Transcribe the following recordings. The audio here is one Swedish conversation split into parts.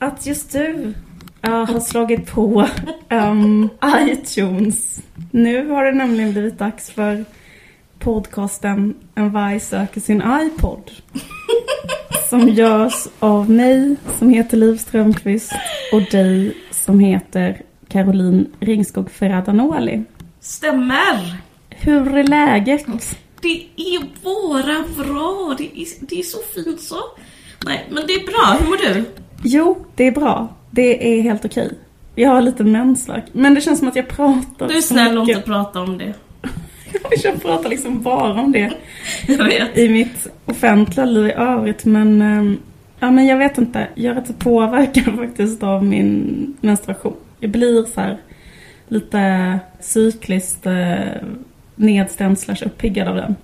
Att just du ja, har slagit på um, iTunes. Nu har det nämligen blivit dags för podcasten En varg söker sin iPod. Som görs av mig som heter Liv Strömqvist och dig som heter Caroline Ringskog Ferradanoli. Stämmer! Hur är läget? Det är bara bra. Det är, det är så fint så. Nej, men det är bra. Hur mår du? Jo, det är bra. Det är helt okej. Jag har lite mensvärk. Men det känns som att jag pratar Du är snäll och inte prata om det. Jag pratar liksom bara om det Jag vet. i mitt offentliga liv i övrigt. Men, ehm, ja, men jag vet inte. Jag är rätt så påverkad faktiskt av min menstruation. Jag blir så här lite cykliskt eh, nedstämd slash uppiggad av den.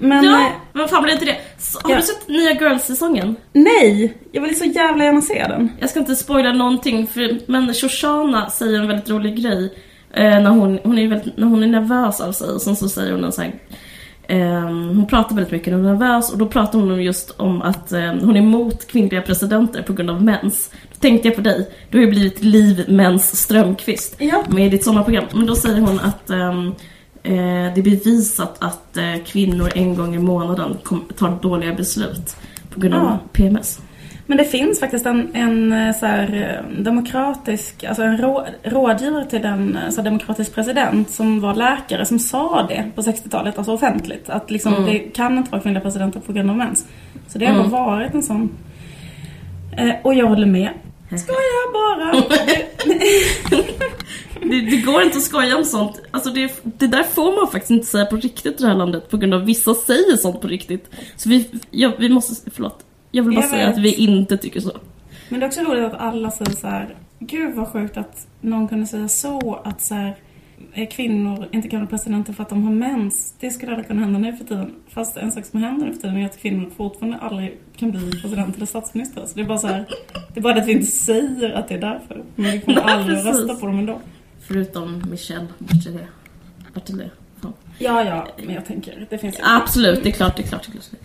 Men Ja, eh, men fan blir inte det? Har Ja. du sett nya Girls-säsongen? nej, jag vill så jävla gärna se den. Jag ska inte spoila någonting, för, men Shoshana säger en väldigt rolig grej. Eh, när, hon, hon är väldigt, när hon är nervös av sig, och sen så säger hon en sån här, ehm, Hon pratar väldigt mycket när hon är nervös och då pratar hon just om att ehm, hon är emot kvinnliga presidenter på grund av mens. Då tänkte jag på dig, du har ju blivit Liv Mens Strömqvist Ja. med ditt sommarprogram. Men då säger hon att ehm, eh, det är bevisat att eh, kvinnor en gång i månaden tar dåliga beslut på grund av Ja. PMS. Men det finns faktiskt en, en eh, så här, eh, demokratisk, alltså en rå, rådgivare till den eh, så här, demokratisk president som var läkare som sa det på 60-talet, alltså offentligt. Att liksom, Mm. det kan inte vara kvinnliga presidenter på grund av mens. Så det har Mm. varit en sån. Eh, och jag håller med. Skojar bara! Det, det går inte att skoja om sånt. Alltså det, det där får man faktiskt inte säga på riktigt i det här landet på grund av vissa säger sånt på riktigt. Så vi, ja, vi måste, förlåt. Jag vill bara Jag säga vet. att vi inte tycker så. Men det är också roligt att alla säger så här. Gud vad sjukt att någon kunde säga så att så här, eh, kvinnor inte kan bli presidenter för att de har mens. Det skulle aldrig kunna hända nu för tiden. Fast en sak som händer nu för tiden är att kvinnor fortfarande aldrig kan bli president eller statsminister. Så det är bara så här. Det är bara det att vi inte säger att det är därför. Men vi kommer aldrig att rösta på dem ändå. Förutom Michelle Bachelet. Bachelet. Fan. Ja, ja, men jag tänker, det finns ju... Absolut, det är klart, det är klart. Det är klart.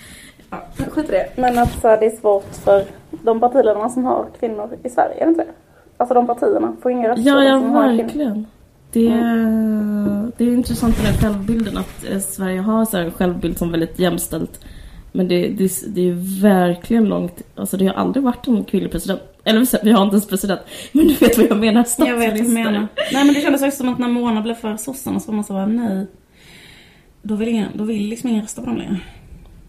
Ja, skit i det. Men att så här, det är svårt för de partiledarna som har kvinnor i Sverige, är det inte det? Alltså de partierna får inga röster Ja, ja, verkligen. Det är, det är intressant med den självbilden att eh, Sverige har så här en självbild som väldigt jämställt. Men det, det, det är verkligen långt, alltså det har aldrig varit en kvinnlig president. Eller vi har inte ens president. Men du vet vad jag menar, Jag vet vad statsminister. menar. Nej men det kändes också som att när Mona blev för sossarna så var man så bara nej. Då vill, ingen, då vill liksom ingen rösta på dem längre.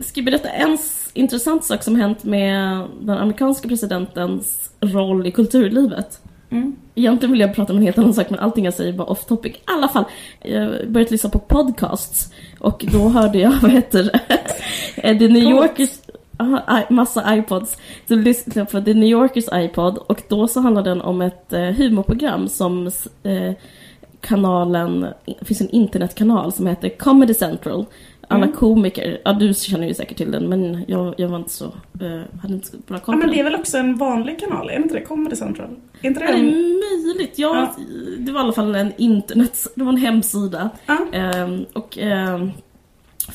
Ska jag berätta en intressant sak som hänt med den amerikanska presidentens roll i kulturlivet? Mm. Egentligen vill jag prata om en helt annan sak men allting jag säger är bara off topic. I alla fall, jag börjat lyssna på podcasts och då hörde jag, vad heter det, The New. Yorkers, aha, massa iPods. Så lyssnade jag på The New Yorkers iPod och då så handlar den om ett eh, humorprogram som eh, kanalen, det finns en internetkanal som heter Comedy Central. Alla Mm. komiker, ja du känner ju säkert till den men jag, jag var inte så, eh, hade inte så bra koll Ja men det är väl också en vanlig kanal, är inte det? Comedy Central? Är inte det Ja, det en... är möjligt. Ja, Ja. Det var i alla fall en internet, det var en hemsida. Ja. Ehm, och ehm,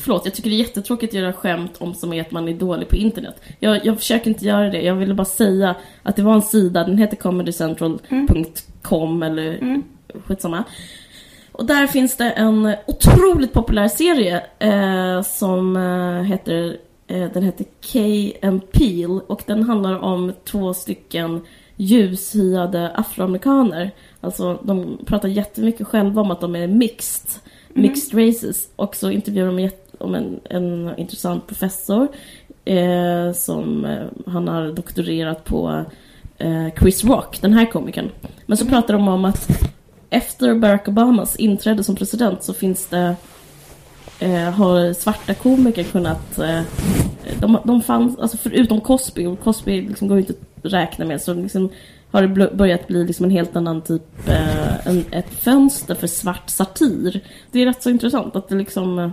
Förlåt, jag tycker det är jättetråkigt att göra skämt om som är att man är dålig på internet. Jag, jag försöker inte göra det, jag ville bara säga att det var en sida, den heter comedycentral.com eller Mm. skitsamma. Och där finns det en otroligt populär serie eh, som eh, heter eh, den heter Key and Peel och den handlar om två stycken ljushyade afroamerikaner. Alltså de pratar jättemycket själva om att de är mixed, mixed races och så intervjuar de jätte- om en, en intressant professor eh, som eh, han har doktorerat på eh, Chris Rock, den här komikern. Men så pratar de om att efter Barack Obamas inträde som president så finns det eh, har svarta komiker kunnat eh, de, de fanns, alltså förutom Cosby, och Cosby liksom går ju inte räkna med så liksom har det börjat bli liksom en helt annan typ, eh, en, ett fönster för svart satir. Det är rätt så intressant att det liksom, eh,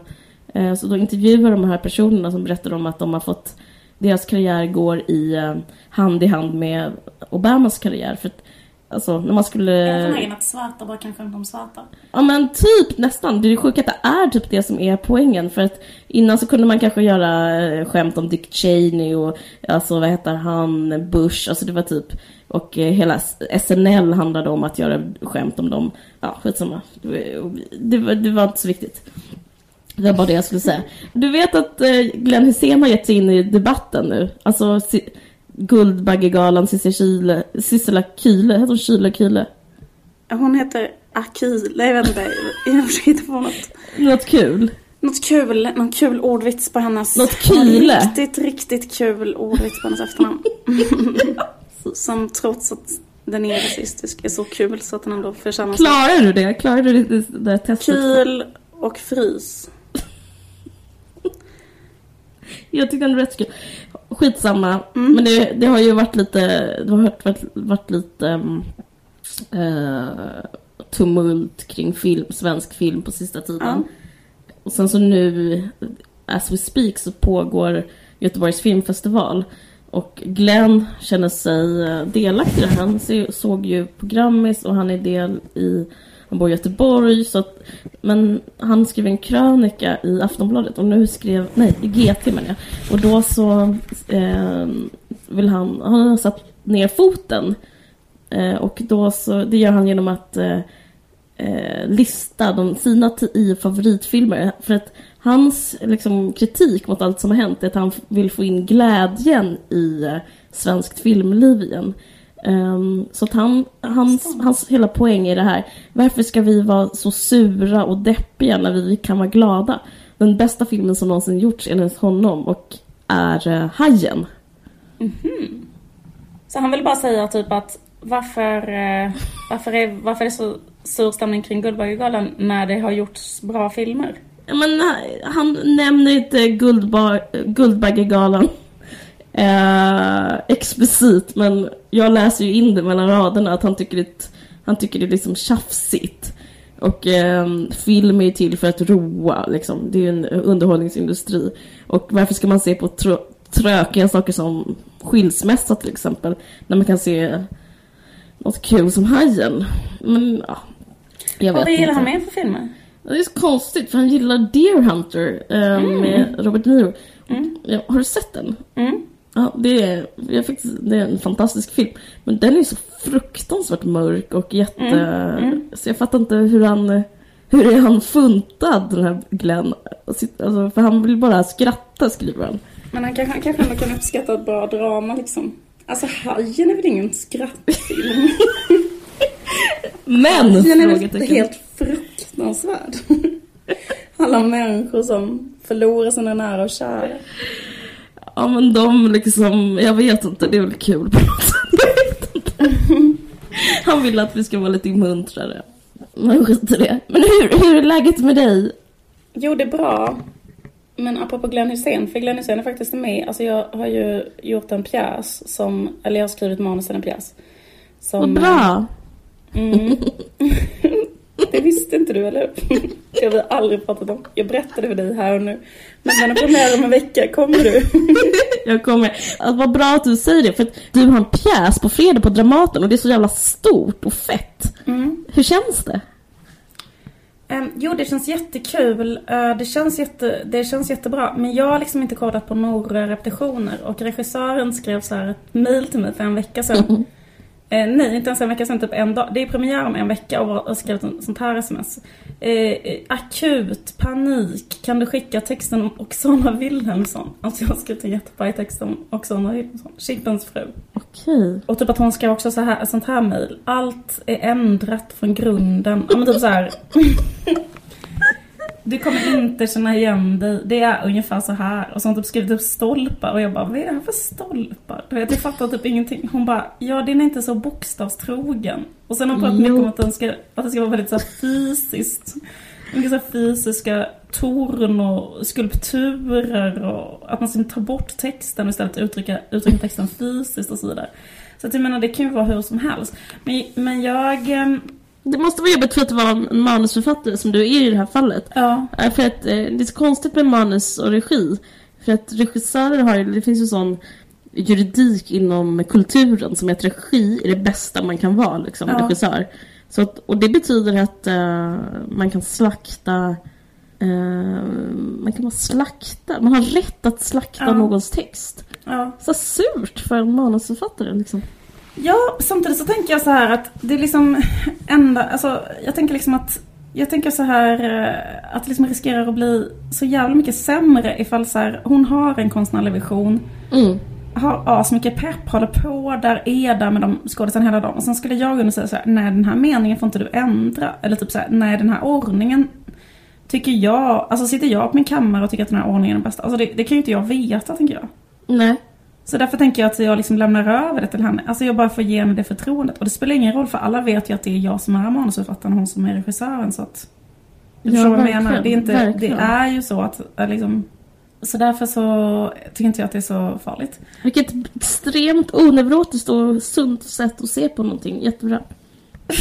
så då intervjuar de här personerna som berättar om att de har fått, deras karriär går i eh, hand i hand med Obamas karriär. För att, alltså när man skulle... Jag är förmögen att svarta bara kan skämta om svarta. Ja men typ nästan. Det är sjukt att det är typ det som är poängen. För att innan så kunde man kanske göra eh, skämt om Dick Cheney och alltså vad heter han, Bush. Alltså det var typ och eh, hela SNL handlade om att göra skämt om dem. Ja, skitsamma. Det var, det var inte så viktigt. Det var bara det jag skulle säga. Du vet att eh, Glenn Hysén har gett sig in i debatten nu. Alltså Guldbaggegalan Sissela Kyle, heter hon Kyle Kyle? Hon heter Akile, jag vet inte. Jag försöker hitta på något. Något kul. Något kul, någon kul ordvits på hennes... Något kyle. Riktigt, riktigt kul ordvits på hennes efternamn. Som trots att den är rasistisk är så kul så att den ändå förtjänar. Klarar du det? Klarar du det, det där testet? Kil och frys. Jag tycker ändå det är rätt kul. Skitsamma. Men det, det har ju varit lite, det har varit, varit, lite um, tumult kring film, svensk film på sista tiden. Och sen så nu, as we speak, så pågår Göteborgs filmfestival. Och Glenn känner sig eh, delaktig i det här. Han såg ju på Grammis och han är del i, han bor i Göteborg. Så att, men han skrev en krönika i Aftonbladet och nu skrev, nej i GT menar jag. Och då så eh, vill han, han har satt ner foten. Eh, och då så, det gör han genom att eh, eh lista de, sina tio favoritfilmer. För att hans liksom, kritik mot allt som har hänt är att han vill få in glädjen i eh, svenskt filmliv igen. Ehm, så att han, hans, hans hela poäng är det här. Varför ska vi vara så sura och deppiga när vi kan vara glada? Den bästa filmen som någonsin gjorts enligt honom och är uh, Hajen. Så han vill bara säga typ att varför, eh, varför, är, varför är det så sur stämning kring Guldbaggegalan när det har gjorts bra filmer? Men eh, han nämner inte Guldba, Guldbaggegalan eh, explicit, men jag läser ju in det mellan raderna att han tycker det, han tycker det är liksom tjafsigt. Och eh, film är ju till för att roa, liksom. Det är ju en underhållningsindustri. Och varför ska man se på trö- trökiga saker som skilsmässa till exempel, när man kan se något kul som Hajen? Men ja, jag vet Vad gillar inte. han mer för filmer? Det är så konstigt för han gillar Deer Hunter eh, med Robert De Niro. Ja, har du sett den? Mm. Ja, det är, jag fick, det är en fantastisk film. Men den är så fruktansvärt mörk och jätte... Så jag fattar inte hur han... Hur är han funtad, den här Glenn? Alltså, för han vill bara skratta, skriver han. Men han kanske, han kanske ändå kan uppskatta ett bra drama liksom. Alltså Hajen är väl ingen skrattfilm? Men! Hajen är väl helt fruktansvärd. Alla människor som förlorar sina nära och kära. Ja men de liksom, jag vet inte, det är väl kul på något sätt. Han vill att vi ska vara lite muntrare. Men skit i det. Men hur, hur är läget med dig? Jo, det är bra. Men apropå Glenn Hysén, för Glenn Hysén är faktiskt med. Alltså jag har ju gjort en pjäs som, eller jag har skrivit manus till en pjäs. Som, Vad bra. Mm. Det visste inte du, eller? Det har vi aldrig pratat om. Jag berättade för dig här och nu. Men den är premiär om en vecka. Kommer du? Jag kommer. Alltså, vad bra att du säger det, för att du har en pjäs på fredag på Dramaten och det är så jävla stort och fett. Hur känns det? Um, jo, det känns jättekul. Uh, det, känns jätte, det känns jättebra. Men jag har liksom inte kollat på några repetitioner. Och regissören skrev så här ett mail till mig för en vecka sedan. Eh, nej, inte ens en vecka sedan, typ en dag. Det är premiär om en vecka och har skrivit en sånt här sms. Eh, akut, panik. Kan du skicka texten om Oksana Wilhelmsson? Alltså jag har skrivit en jättebra text om Oksana Wilhelmsson, Chippens fru. Okej. Och typ att hon skrev också så här, ett sånt här mejl. Allt är ändrat från grunden. Ja men typ så här. Du kommer inte känna igen dig. Det är ungefär så här. Och så har hon typ skrivit upp stolpar och jag bara, vad är det här för stolpar? Du vet, jag fattar typ ingenting. Hon bara, ja den är inte så bokstavstrogen. Och sen har hon pratat mycket om att, den ska, att det ska vara väldigt så här fysiskt. Mycket så här fysiska torn och skulpturer och att man ska ta bort texten och istället uttrycka, uttrycka texten fysiskt och så vidare. Så att jag menar, det kan ju vara hur som helst. Men, men jag... Det måste vara jobbigt för att vara en manusförfattare som du är i det här fallet. Ja, Ja, För att eh, det är så konstigt med manus och regi. För att regissörer har ju, det finns ju sån juridik inom kulturen som är att regi är det bästa man kan vara liksom, Ja. regissör. Så att, och det betyder att eh, man kan slakta eh, man kan bara slakta, man har rätt att slakta Ja. någons text. ja. Så surt för en manusförfattare liksom. Ja, samtidigt så tänker jag så här att det är liksom enda, alltså jag tänker liksom att jag tänker så här eh, att det liksom riskerar att bli så jävla mycket sämre ifall så här, hon har en konstnärlig vision, Mm. har asmycket pepp, håller på där, är där med de skådisarna hela dagen. Och sen skulle jag och säga så här, nej den här meningen får inte du ändra. Eller typ så här, nej den här ordningen tycker jag, alltså sitter jag på min kammare och tycker att den här ordningen är den bästa. Alltså det, det kan ju inte jag veta tänker jag. Nej. Så därför tänker jag att jag liksom lämnar över det till henne. Alltså jag bara får ge henne det förtroendet. Och det spelar ingen roll för alla vet ju att det är jag som är manusförfattaren och hon som är regissören. Så att... Du Ja, vad jag menar? Det är, inte, det är ju så att äh, liksom... Så därför så tycker inte jag att det är så farligt. Vilket extremt oneurotiskt och sunt sätt att se på någonting. Jättebra.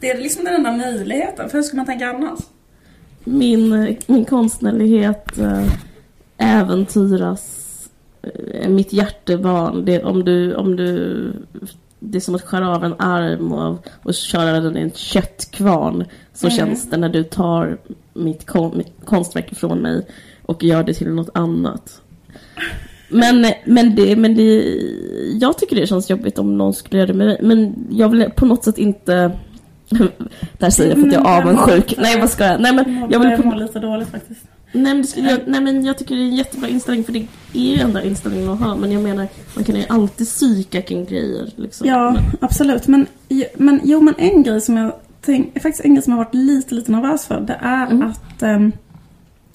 Det är liksom den enda möjligheten. För hur ska man tänka annars? Min, min konstnärlighet eh, äventyras. Eh, mitt hjärtebarn. Det, om du, om du, det är som att skära av en arm och, och köra den i en köttkvarn. Så Mm. känns det när du tar mitt, kon, mitt konstverk ifrån mig och gör det till något annat. Men, men, det, men det, jag tycker det känns jobbigt om någon skulle göra det med mig. Men jag vill på något sätt inte... Där säger jag för att jag är avundsjuk. Nej vad ska jag? Nej men jag vill Jag på, lite dåligt faktiskt. nej, men jag, nej men jag tycker det är en jättebra inställning för det är ju enda inställningen att ha. Men jag menar, man kan ju alltid psyka kring grejer. Liksom. Ja, Men, absolut. Men, men jo, men en grej som jag tänk, faktiskt en grej som jag har varit lite, lite nervös för. Det är Mm. att um,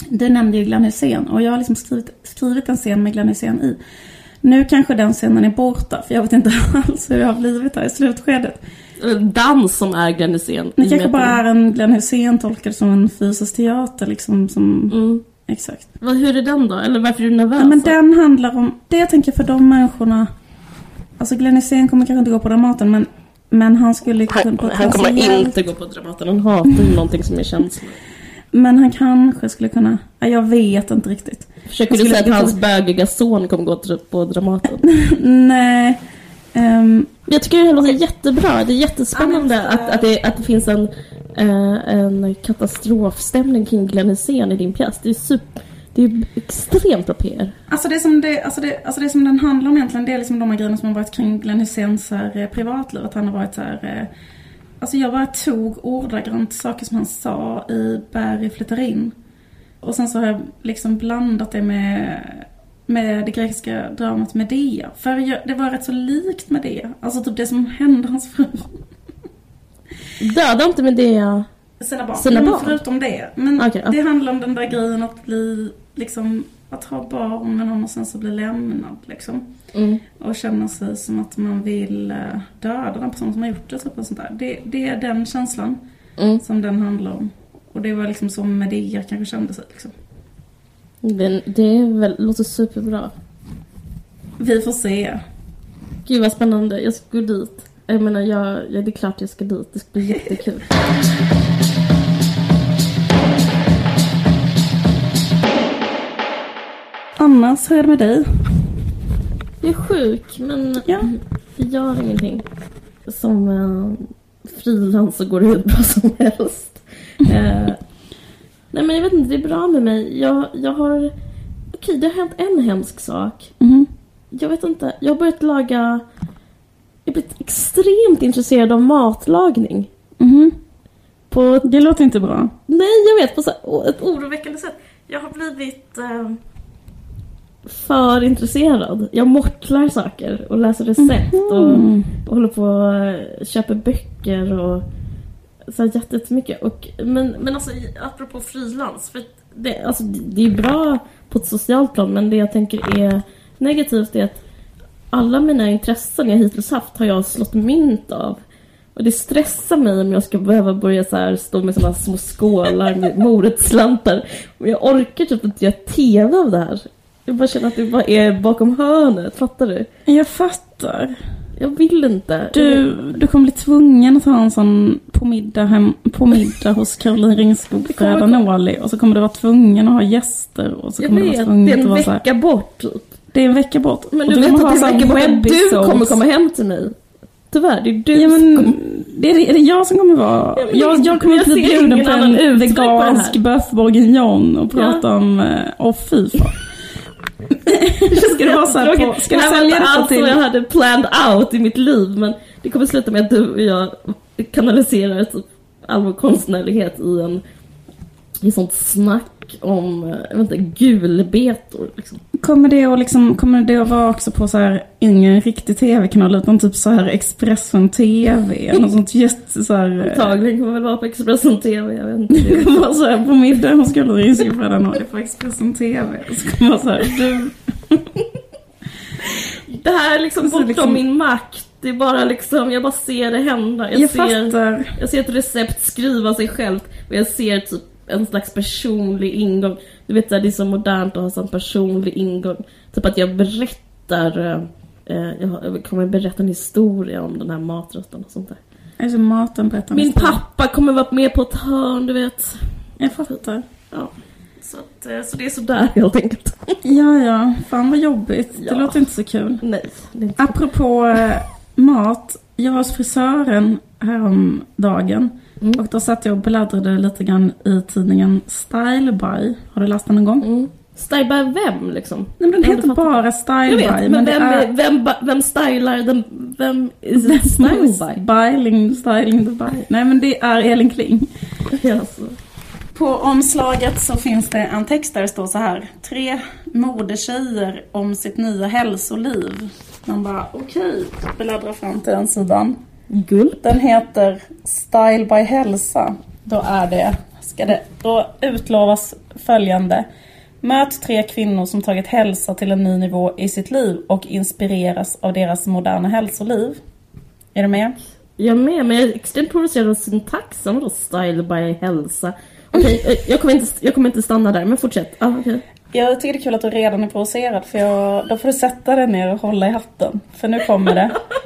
du nämnde ju Glenn Hysén och jag har liksom skrivit, skrivit en scen med Glenn Hysén i. Nu kanske den scenen är borta för jag vet inte alls hur det har blivit här i slutskedet. Dans som är Glenn Hysén. Det kanske bara är en Glenn Hysén tolkad som en fysisk teater liksom som... Mm. Exakt. Vad, hur är den då? Eller varför är du nervös? Ja, men den handlar om, det jag tänker för de människorna, alltså Glenn Hysén kommer kanske inte gå på Dramaten men, men han skulle han, kunna på ett han kommer inte gå på Dramaten. Han hatar ju någonting som är känsligt. Men han kanske skulle kunna, ja, jag vet inte riktigt. Försöker du säga att hans bögiga son kommer gå på Dramaten? Nej. Ehm, Jag tycker det låter jättebra. Det är jättespännande Ja, men- att, att, det, att det finns en, eh, en katastrofstämning kring Glenn Hysén i din pjäs. Det är, super, det är extremt bra PR. alltså, det som det, alltså, det, alltså det som den handlar om egentligen, det är liksom de här grejerna som har varit kring Glenn Hyséns här, eh, privatliv. Att han har varit så här, eh, Alltså jag bara tog ordagrant saker som han sa i Barry flyttar in. Och sen så har jag liksom blandat det med, med det grekiska dramat Medea. För jag, det var rätt så likt Medea. Alltså typ det som hände hans fru. Döda inte med det. Sina barn. Sina Men barn? Förutom det. Men Okej, ja. det handlar om den där grejen att bli, liksom, att ha barn med någon och sen så bli lämnad liksom. Mm. Och känna sig som att man vill eh, döda den personen som har gjort det. Typ och sånt där. Det, det är den känslan Mm. som den handlar om. Och det var liksom så Medea kanske kände sig liksom. Men det är väl, låter superbra. Vi får se. Gud vad spännande. Jag ska gå dit. Jag menar, jag, ja, det är klart jag ska dit. Det ska bli jättekul. Annars, hur är det med dig? Jag är sjuk, men Ja. det gör ingenting. Som uh, frilans så går det hur bra som helst. Eh, nej men jag vet inte, det är bra med mig. Jag, jag har... Okej, det har hänt en hemsk sak. Mhm. Jag vet inte, jag har börjat laga... Jag har blivit extremt intresserad av matlagning. Mhm. På Det låter inte bra. Nej, jag vet. På så ett oroväckande sätt. Jag har blivit eh, för intresserad. Jag mortlar saker och läser recept och, Mm. och håller på och köper böcker och så jättemycket. Och, men, men alltså apropå frilans. För det, alltså, det, det är bra på ett socialt plan men det jag tänker är negativt är att alla mina intressen jag hittills haft har jag slått mynt av. Och det stressar mig om jag ska behöva börja så här stå med såna små skålar med morotsslantar. Och jag orkar typ inte göra TV av det här. Jag bara känner att du bara är bakom hörnet, fattar du? Jag fattar. Jag vill inte. Du, du kommer bli tvungen att ha en sån på middag, hem, på middag hos Caroline Ringskog, kommer Freda komma- Nåli. Och så kommer du vara tvungen att ha gäster. Och så jag kommer du vara vet, tvungen det är att en vara så här, vecka bort typ. Det är en vecka bort. Men Och du vet kommer att det är en vecka bort att du kommer komma hem till mig. Tyvärr, det är du Ja som kommer... men det är, är det jag som kommer vara. Ja, men jag, jag- kommer jag bli bjuden på en vegansk bœuf bourguignon och prata om, eh, åh fy fan. Ska det vara så här på, ska var sälja detta till... jag hade planned out i mitt liv men det kommer sluta med att du och jag kanaliserar typ all vår konstnärlighet i en i sånt snack om, eh, jag vet inte, gulbetor liksom. Kommer det att liksom, kommer det att vara också på så här, ingen riktig tv-kanal utan typ så här Expressen TV, något sånt jätte så här... eh, Antagligen kommer väl vara på Expressen TV, jag vet inte. Det kommer vara så här på middag hos Galleriet Siffrorna Norge på Expressen TV. Så kommer det vara så här, du... Det här är liksom Och bortom liksom- min makt. Det är bara liksom, jag bara ser det hända. Jag, Jag ser, fattar. jag ser ett recept skriva sig självt och jag ser typ en slags personlig ingång. Du vet, det är så modernt att ha sån personlig ingång. Typ att jag berättar, eh, eh, jag kommer berätta en historia om den här maträtten och sånt där. Alltså maten berättar Min pappa kommer vara med på ett hörn, du vet. Jag fattar. Ja. Så, att, eh, så det är sådär helt enkelt. Ja, ja. Fan vad jobbigt. Ja. Det låter inte så kul. Nej, Apropå mat. Jag hos frisören häromdagen. Mm. Och då satt jag och bläddrade lite grann i tidningen Style By. Har du läst den någon gång? Mm. Style by vem liksom? Nej men den Jag heter bara Style Jag By. vet, men det vem, är... vem, ba- vem stylar den? Vem is Vem style by? Styling, styling the by. Nej men det är Elin Kling. Alltså. På omslaget så finns det en text där det står så här. Tre modetjejer om sitt nya hälsoliv. Man bara okej, bläddrar fram till den sidan. Gulp. Den heter Style by hälsa. Då är det, ska det, då utlovas följande. Möt tre kvinnor som tagit hälsa till en ny nivå i sitt liv och inspireras av deras moderna hälsoliv. Är du med? Jag är med, men jag är extremt provocerad av syntaxen. Vadå style by hälsa? Okej, eh, jag, kommer inte, jag kommer inte stanna där, men fortsätt. Ah, okej. Jag tycker det är kul att du redan är provocerad för jag, då får du sätta dig ner och hålla i hatten. För nu kommer det.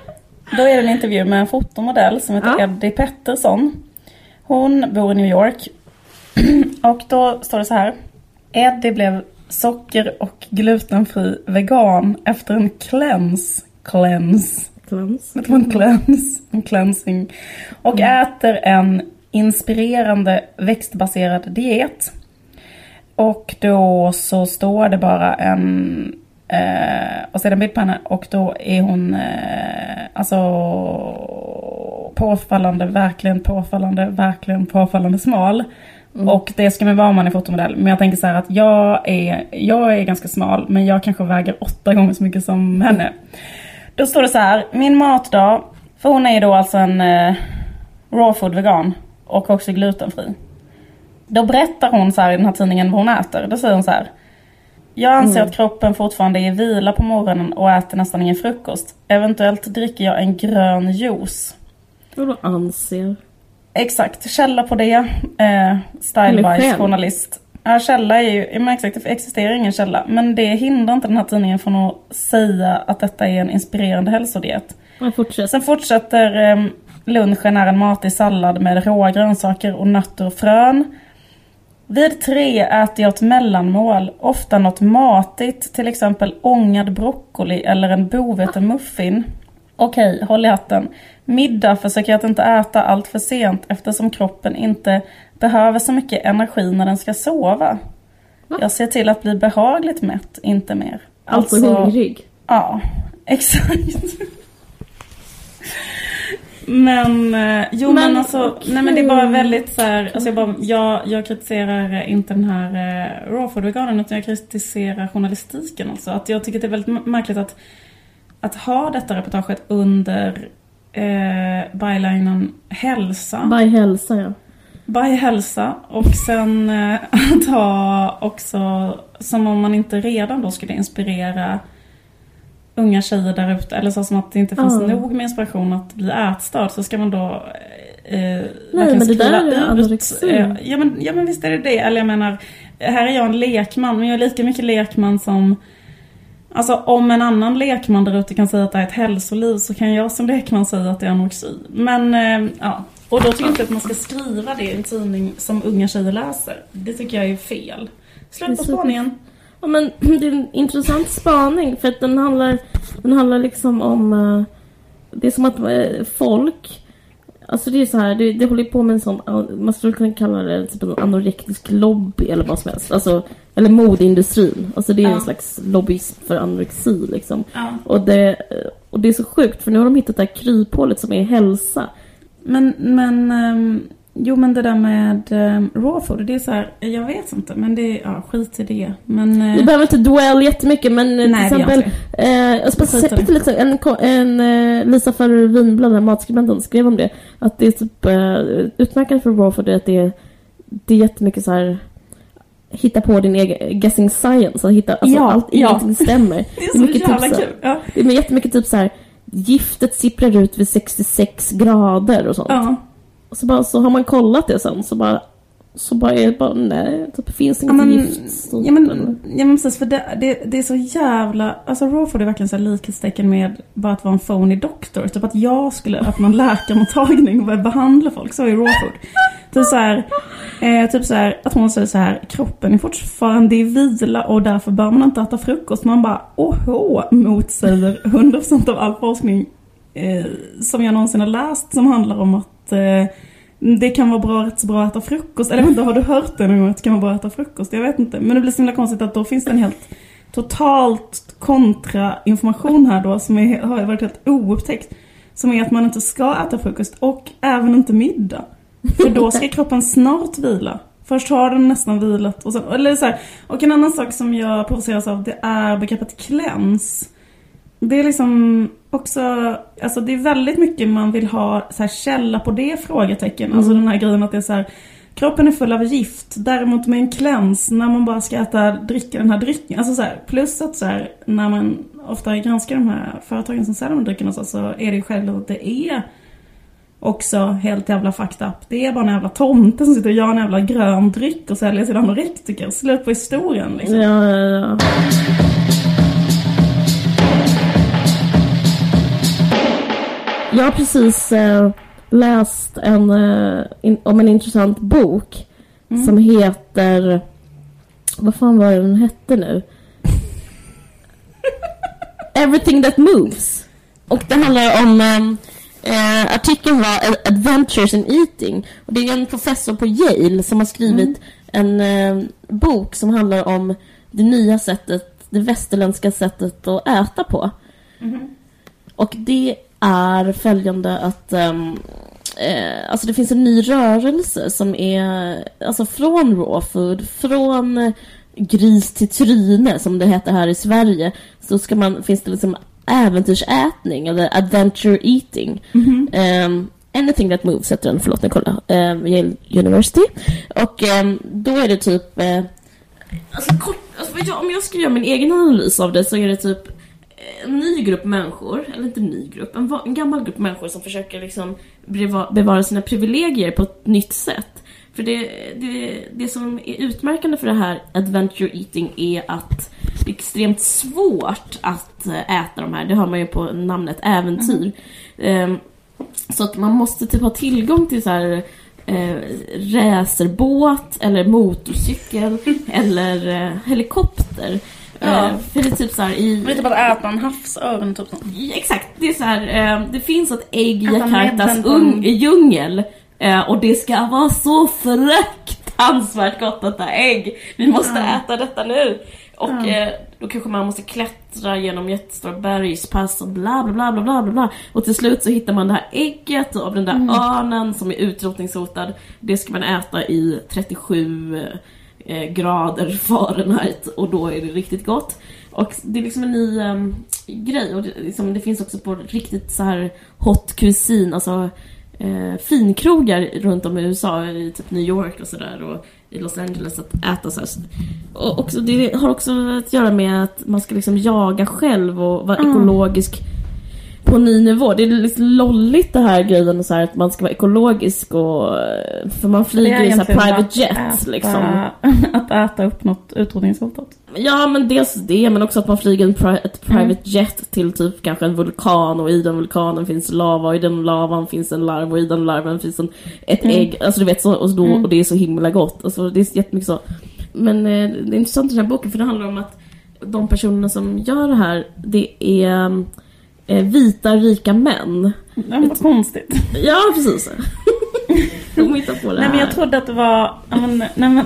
Då är det en intervju med en fotomodell som heter Ja. Eddie Pettersson. Hon bor i New York. Och då står det så här. Eddie blev socker och glutenfri vegan efter en cleanse. Cleanse. Klans. Det var en cleanse. En cleansing. Och äter en inspirerande växtbaserad diet. Och då så står det bara en... Eh, och en bild på henne och då är hon eh, alltså påfallande, verkligen påfallande, verkligen påfallande smal. Och det ska man vara om man är fotomodell. Men jag tänker så här att jag är, jag är ganska smal men jag kanske väger åtta gånger så mycket som henne. Då står det så här, min matdag, för hon är ju då alltså en eh, raw food vegan och också glutenfri. Då berättar hon så här i den här tidningen vad hon äter. Då säger hon så här. Jag anser att kroppen fortfarande är i vila på morgonen och äter nästan ingen frukost. Eventuellt dricker jag en grön juice. Vadå anser? Exakt, källa på det. Eh, Style Eller by själv. journalist. Ja, källa är ju, men exakt, det existerar ingen källa. Men det hindrar inte den här tidningen från att säga att detta är en inspirerande hälsodiet. Fortsätt. Sen fortsätter eh, lunchen är en matig sallad med råa grönsaker och nötter och frön. Vid tre äter jag ett mellanmål, ofta något matigt, till exempel ångad broccoli eller en bovetemuffin. Okej, håll i hatten. Middag försöker jag att inte äta allt för sent eftersom kroppen inte behöver så mycket energi när den ska sova. Va? Jag ser till att bli behagligt mätt, inte mer. Alltså hungrig. Ja, exakt. Men, eh, jo men, Men, alltså, okej. nej men det är bara väldigt så här, alltså jag, bara, jag, jag kritiserar eh, inte den här eh, raw food veganen utan jag kritiserar journalistiken alltså. Att jag tycker att det är väldigt märkligt att, att ha detta reportaget under eh, bylinen hälsa. By hälsa ja. By hälsa och sen eh, att ha också, som om man inte redan då skulle inspirera unga tjejer där ute, eller så som att det inte finns Ja. nog med inspiration att bli ätstörd, så ska man då eh, Nej, verkligen men det där är ut, anorexi. eh, ja, men, ja men visst är det det, eller jag menar, här är jag en lekman, men jag är lika mycket lekman som Alltså om en annan lekman där ute kan säga att det är ett hälsoliv så kan jag som lekman säga att det är anorexi. Men eh, ja, och då tycker jag inte att man ska skriva det i en tidning som unga tjejer läser. Det tycker jag är fel. Slut på spaningen. Ja, men det är en intressant spaning för att den handlar, den handlar liksom om... eh, det är som att eh, folk... Alltså det är så här, det, det håller på med en sån, man skulle kunna kalla det typ en anorektisk lobby eller vad som helst. Alltså, eller modeindustrin. Alltså det är Ja. en slags lobbyism för anorexi liksom. Ja. Och det, och det är så sjukt för nu har de hittat det här kryphålet som är hälsa. Men, men, ehm, jo men det där med um, raw food, det är så här, jag vet inte, men det är, ja skit i det. Men, eh, Vi behöver inte dwell jättemycket men eh, Nej, till exempel eh, i säga det. lite, en, en eh, Lisa Ferrer Winblad, matskribenten, skrev om det. Att det är typ eh, utmärkande för raw food är att det är, det är jättemycket så här hitta på din egen guessing science, att hitta, alltså Ja, allt, ja. ingenting stämmer. det är så jävla så här- kul. Ja. Det är jättemycket typ så här giftet sipprar ut vid 66 grader och sånt. Ja. Och så, bara, så har man kollat det sen så bara så bara är det bara nej, typ, finns inget Ja men, gift. ja, men, ja men precis för det, det, det är så jävla, alltså raw food är verkligen så här likhetstecken med bara att vara en phony doktor. Typ att jag skulle öppna en läkarmottagning och börja behandla folk, så är raw food. Typ så här, eh, typ så här, att hon säger så här, kroppen är fortfarande i vila och därför bör man inte äta frukost. Man bara, åhå, motsäger 100% av all forskning eh, som jag någonsin har läst som handlar om att eh, det kan vara bra, rätt så bra att äta frukost. Eller vänta, har du hört det någon gång att det kan vara bra att äta frukost? Jag vet inte. Men det blir så himla konstigt att då finns det en helt totalt kontrainformation här då som är, har varit helt oupptäckt. Som är att man inte ska äta frukost och även inte middag. För då ska kroppen snart vila. Först har den nästan vilat och sen, eller så här. Och en annan sak som jag provoceras av det är begreppet kläns. Det är liksom också, alltså det är väldigt mycket man vill ha så här källa på det frågetecken. Alltså den här grejen att det är så här, kroppen är full av gift. Däremot med en cleanse när man bara ska äta, dricka den här drycken. Alltså så här, plus att så här, när man ofta granskar de här företagen som säljer de dryckerna så, så är det ju självklart att det är också helt jävla fucked up. Det är bara en jävla tomte som sitter och gör en jävla grön dryck och säljer till anorektiker. Slut på historien liksom. Ja, ja, ja. Jag har precis eh, läst en, eh, in, om en intressant bok Mm. som heter... Vad fan var det den hette nu? Everything that moves. Och det handlar om... ehm, Eh, artikeln var Ad- Adventures in Eating. Och det är en professor på Yale som har skrivit en eh, bok som handlar om det nya sättet, det västerländska sättet att äta på. Och det är följande att ehm, eh, alltså det finns en ny rörelse som är alltså från raw food, från gris till tryne som det heter här i Sverige. Så ska man, finns det liksom äventyrsätning eller adventure eating. Ehm, anything that moves heter den, förlåt Nicola, um, Yale University. Och ehm, då är det typ eh, Alltså, kort, alltså jag, om jag ska göra min egen analys av det så är det typ en ny grupp människor, eller inte en ny grupp, en, en gammal grupp människor som försöker liksom beva- bevara sina privilegier på ett nytt sätt. För det, det, det som är utmärkande för det här adventure eating är att det är extremt svårt att eh, äta de här, det hör man ju på namnet äventyr. Ehm, så att man måste typ ha tillgång till så här eh, racerbåt eller motorcykel eller eh, helikopter. Ja. Eh, för det är typ så här i... Det är typ att äta en havsörn typ. sånt. Exakt, det är så här, eh, det finns ett ägg i Jakartas djungel eh, och det ska vara så fruktansvärt gott detta ägg. Vi måste Ja. äta detta nu. Och eh, då kanske man måste klättra genom jättestora bergspass och bla bla bla bla bla bla. Och till slut så hittar man det här ägget av den där Mm. örnen som är utrotningshotad. Det ska man äta i 37 eh, grader Fahrenheit och då är det riktigt gott. Och det är liksom en ny ehm, grej och det, liksom, det finns också på riktigt så här hot cuisine, alltså eh, finkrogar runt om i USA, i typ New York och sådär och i Los Angeles att äta så här. Och också, det har också att göra med att man ska liksom jaga själv och vara Mm. ekologisk på ny nivå. Det är liksom lolligt det här grejen så här, att man ska vara ekologisk och... För man flyger i så private att jet äta, liksom. Att äta upp något utrotningshotat. Ja men dels det, men också att man flyger en pri- ett Mm. private jet till typ kanske en vulkan och i den vulkanen finns lava och i den lavan finns en larv och i den larven finns en, ett Mm. ägg. Alltså du vet, så, och, då, och det är så himla gott. Alltså det är jättemycket så. Men eh, det är intressant i den här boken för det handlar om att de personerna som gör det här, det är eh, vita rika män. Det var konstigt. Ja precis. De hittar på det Nej men jag här. trodde att det var, ja, men, nej, men,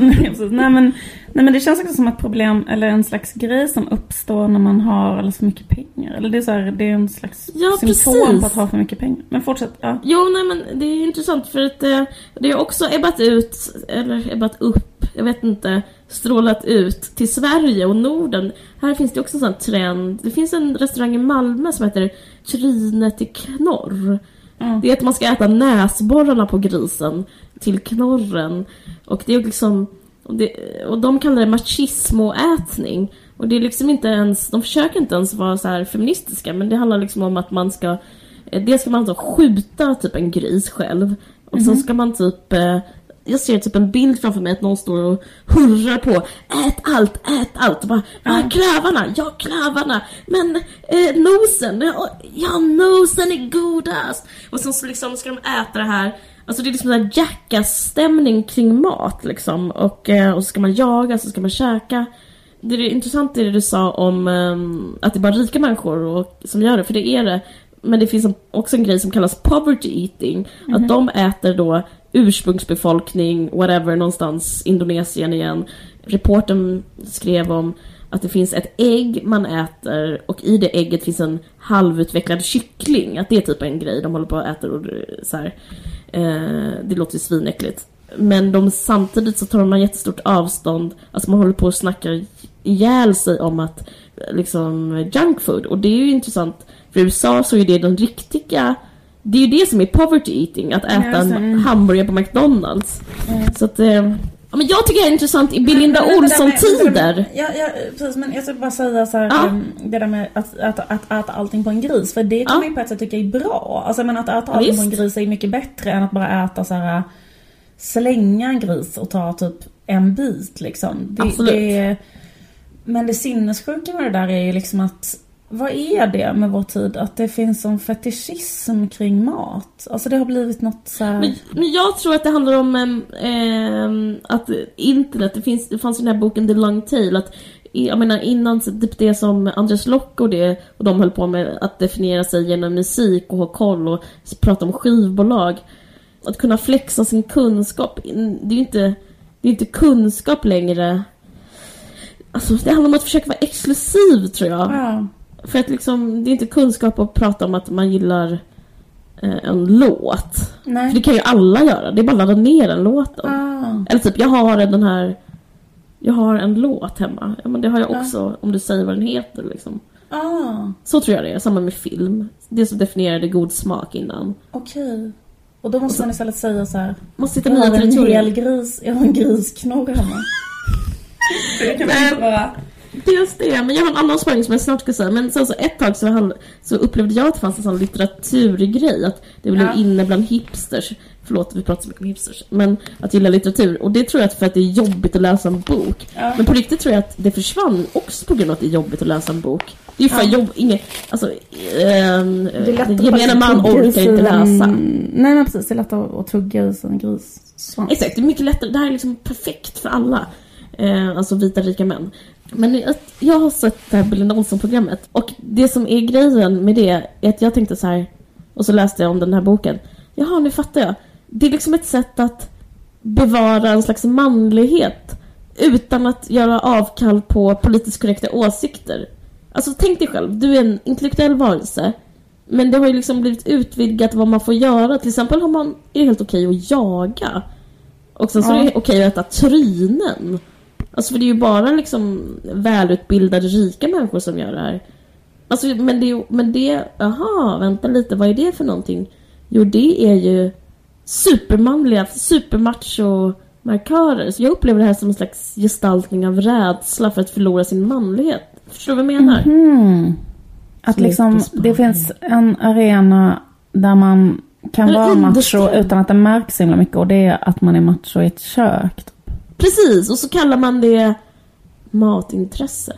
nej, men, nej men det känns också som ett problem eller en slags grej som uppstår när man har alldeles för mycket pengar. Eller det är så här, det är en slags Ja, symptom precis. på att ha för mycket pengar. Men fortsätt, ja. Jo, nej men det är intressant för att eh, det har också ebbat ut, eller ebbat upp, jag vet inte, strålat ut till Sverige och Norden. Här finns det också en sån trend. Det finns en restaurang i Malmö som heter Trinet i knorr. Mm. Det är att man ska äta näsborrarna på grisen till knorren. Och det är liksom, och, det, och de kallar det machismoätning. Och det är liksom inte ens, de försöker inte ens vara så här feministiska men det handlar liksom om att man ska eh, Dels ska man alltså skjuta typ en gris själv och sen ska man typ eh, jag ser typ en bild framför mig att någon står och hurrar på Ät allt, ät allt! Och bara, ja, klövarna, ja klövarna! Men eh, nosen, ja, nosen är godast! Och sen så liksom ska de äta det här Alltså det är liksom en jackass-stämning kring mat liksom och, eh, och så ska man jaga, så ska man käka det är intressant det du sa om ehm, att det är bara rika människor och, som gör det, för det är det. Men det finns också en grej som kallas poverty eating. Att de äter då ursprungsbefolkning, whatever, någonstans, Indonesien igen. Reporten skrev om att det finns ett ägg man äter och i det ägget finns en halvutvecklad kyckling. Att det är typ en grej de håller på att äta och så här. Eh, det låter ju svinäckligt. Men de, samtidigt så tar man jättestort avstånd, alltså man håller på och snackar ihjäl sig om att liksom junk food. Och det är ju intressant, för i USA så är det den riktiga, det är ju det som är poverty eating, att äta en mm. hamburgare på McDonalds. Så att, eh, ja, men jag tycker det är intressant i Belinda Olsson-tider. Ja, ja, precis. Men jag skulle bara säga så här, Ja. um, det där med att, att, att äta allting på en gris. För det kan Ja. man ju på ett sätt tycka är bra. Alltså men att äta allting på en gris är mycket bättre än att bara äta så här slänga en gris och ta typ en bit liksom. Det, Absolut. Det, men det sinnessjuka med det där är ju liksom att vad är det med vår tid? Att det finns en fetischism kring mat. Alltså det har blivit något så här... Men, men jag tror att det handlar om ehm, att internet, det, finns, det fanns i den här boken The Long Tail, att jag menar innan typ det som Anders Lock och det och de höll på med att definiera sig genom musik och ha koll och prata om skivbolag. Att kunna flexa sin kunskap, det är ju inte, det är inte kunskap längre. Alltså det handlar om att försöka vara exklusiv tror jag. Ja. För att liksom, det är inte kunskap att prata om att man gillar eh, en låt. För Nej. det kan ju alla göra, det är bara att ladda ner en låt. Ah. Eller typ, jag har den här... Jag har en låt hemma. Ja men det har jag också, om du säger vad den heter liksom. Ah. Så tror jag det är, samma med film. Det som definierade god smak innan. Okej. Och då måste man istället säga så här. Måste hitta Jag har en hel gris, jag har en grisknorr hemma. det kan man inte bara... Dels det, men jag har en annan spaning som jag snart ska säga. Men sen så ett tag så, hall- så upplevde jag att det fanns en sån litteraturgrej. Att det blev Ja. inne bland hipsters. Förlåt, vi pratar så mycket om hipsters. Men att gilla litteratur. Och det tror jag för att det är jobbigt att läsa en bok. Ja. Men på riktigt tror jag att det försvann också på grund av att det är jobbigt att läsa en bok. Det är ju för Ja. jobb, inget, alltså, Det är lätt den att gemene man orkar inte en- läsa. Nej men precis, det är lätt att, att tugga i sig en grissvans. Exakt, det är mycket lättare. Det här är liksom perfekt för alla. Eh, alltså vita rika män. Men jag, jag har sett det här Belinda Olsson-programmet och det som är grejen med det är att jag tänkte så här och så läste jag om den här boken. Jaha, nu fattar jag. Det är liksom ett sätt att bevara en slags manlighet utan att göra avkall på politiskt korrekta åsikter. Alltså tänk dig själv, du är en intellektuell varelse men det har ju liksom blivit utvidgat vad man får göra. Till exempel har man, är det helt okej att jaga. Och sen så Ja. är det okej att äta trynen. Alltså för det är ju bara liksom välutbildade rika människor som gör det här. Alltså men det, men det, aha, vänta lite, vad är det för någonting? Jo det är ju supermanliga, supermacho-markörer. Så jag upplever det här som en slags gestaltning av rädsla för att förlora sin manlighet. Förstår du vad jag menar? Hmm. Att liksom, det finns en arena där man kan Eller vara macho utan att det märks så himla mycket och det är att man är macho i ett kök. Precis, och så kallar man det matintresse.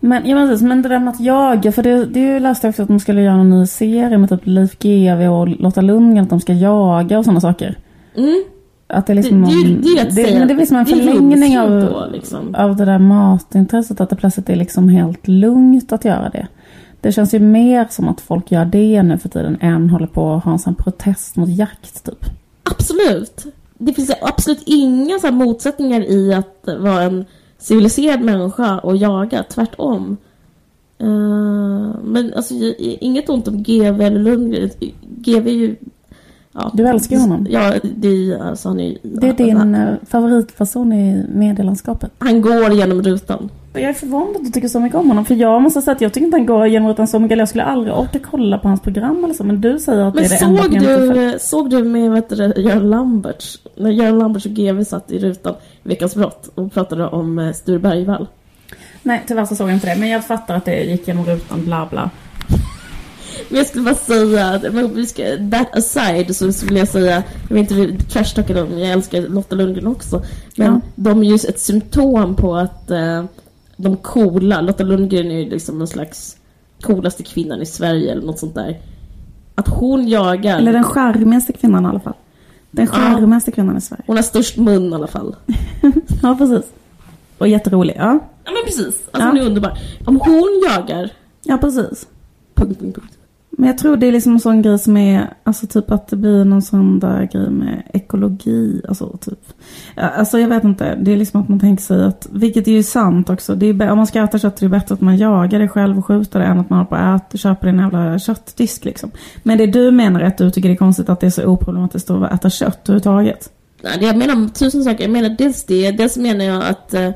Men, ja, precis, men det där med att jaga, för det, det läste jag också att de skulle göra en ny serie med typ Leif GW och Lotta Lundgren, att de ska jaga och sådana saker. Mm. Att det är Det, liksom det, är någon- det är ju att det, säga men det är liksom en det är förlängning av, då, liksom. av det där matintresset, att det plötsligt är liksom helt lugnt att göra det. Det känns ju mer som att folk gör det nu för tiden än håller på att ha en sån protest mot jakt typ. Absolut. Det finns absolut inga så här motsättningar i att vara en civiliserad människa och jaga, tvärtom. Eh, men alltså, inget ont om GV eller Lundgren. GV är ju... Ja, Du älskar honom. Ja, det är, alltså, han, är, Det är din eh, favoritperson i medielandskapet. han går genom rutan. Jag är förvånad att du tycker så mycket om honom. För jag måste säga att jag tycker inte han går genom så mycket. Jag skulle aldrig orka kolla på hans program eller så. Men du säger att Men det är det enda såg programmet du, såg du med heter det, Göran Lamberts, när Göran Lamberts och GV satt i rutan Veckans brott och pratade om eh, Sture Bergvall? Nej, tyvärr så såg jag inte det. Men jag fattar att det gick genom rutan, bla bla. Men jag skulle bara säga, att- men vi ska, that aside så skulle jag säga, jag vill inte trashtalka dem, jag älskar Lotta Lundgren också. Men Ja. de är ju ett symptom på att eh, de coola, Lotta Lundgren är ju liksom någon slags coolaste kvinnan i Sverige eller något sånt där. Att hon jagar, Eller den charmigaste kvinnan i alla fall. Den Ja. charmigaste kvinnan i Sverige. hon har störst mun i alla fall. Ja, precis. Och jätterolig. Ja, Ja men precis, alltså Ja. hon är underbar. Om hon jagar, ja precis. punkt, punkt, punkt. Men jag tror det är liksom en sån grej som är, alltså typ att det blir någon sån där grej med ekologi, alltså typ. Alltså jag vet inte, det är liksom att man tänker sig att, vilket är ju sant också, det är, om man ska äta kött är det bättre att man jagar det själv och skjuter det än att man håller på att äta, köper en jävla köttdisk liksom. Men det du menar är att du tycker det är konstigt att det är så oproblematiskt att äta kött överhuvudtaget? Nej, jag menar tusen saker. Jag menar dels det, dels menar jag att eh,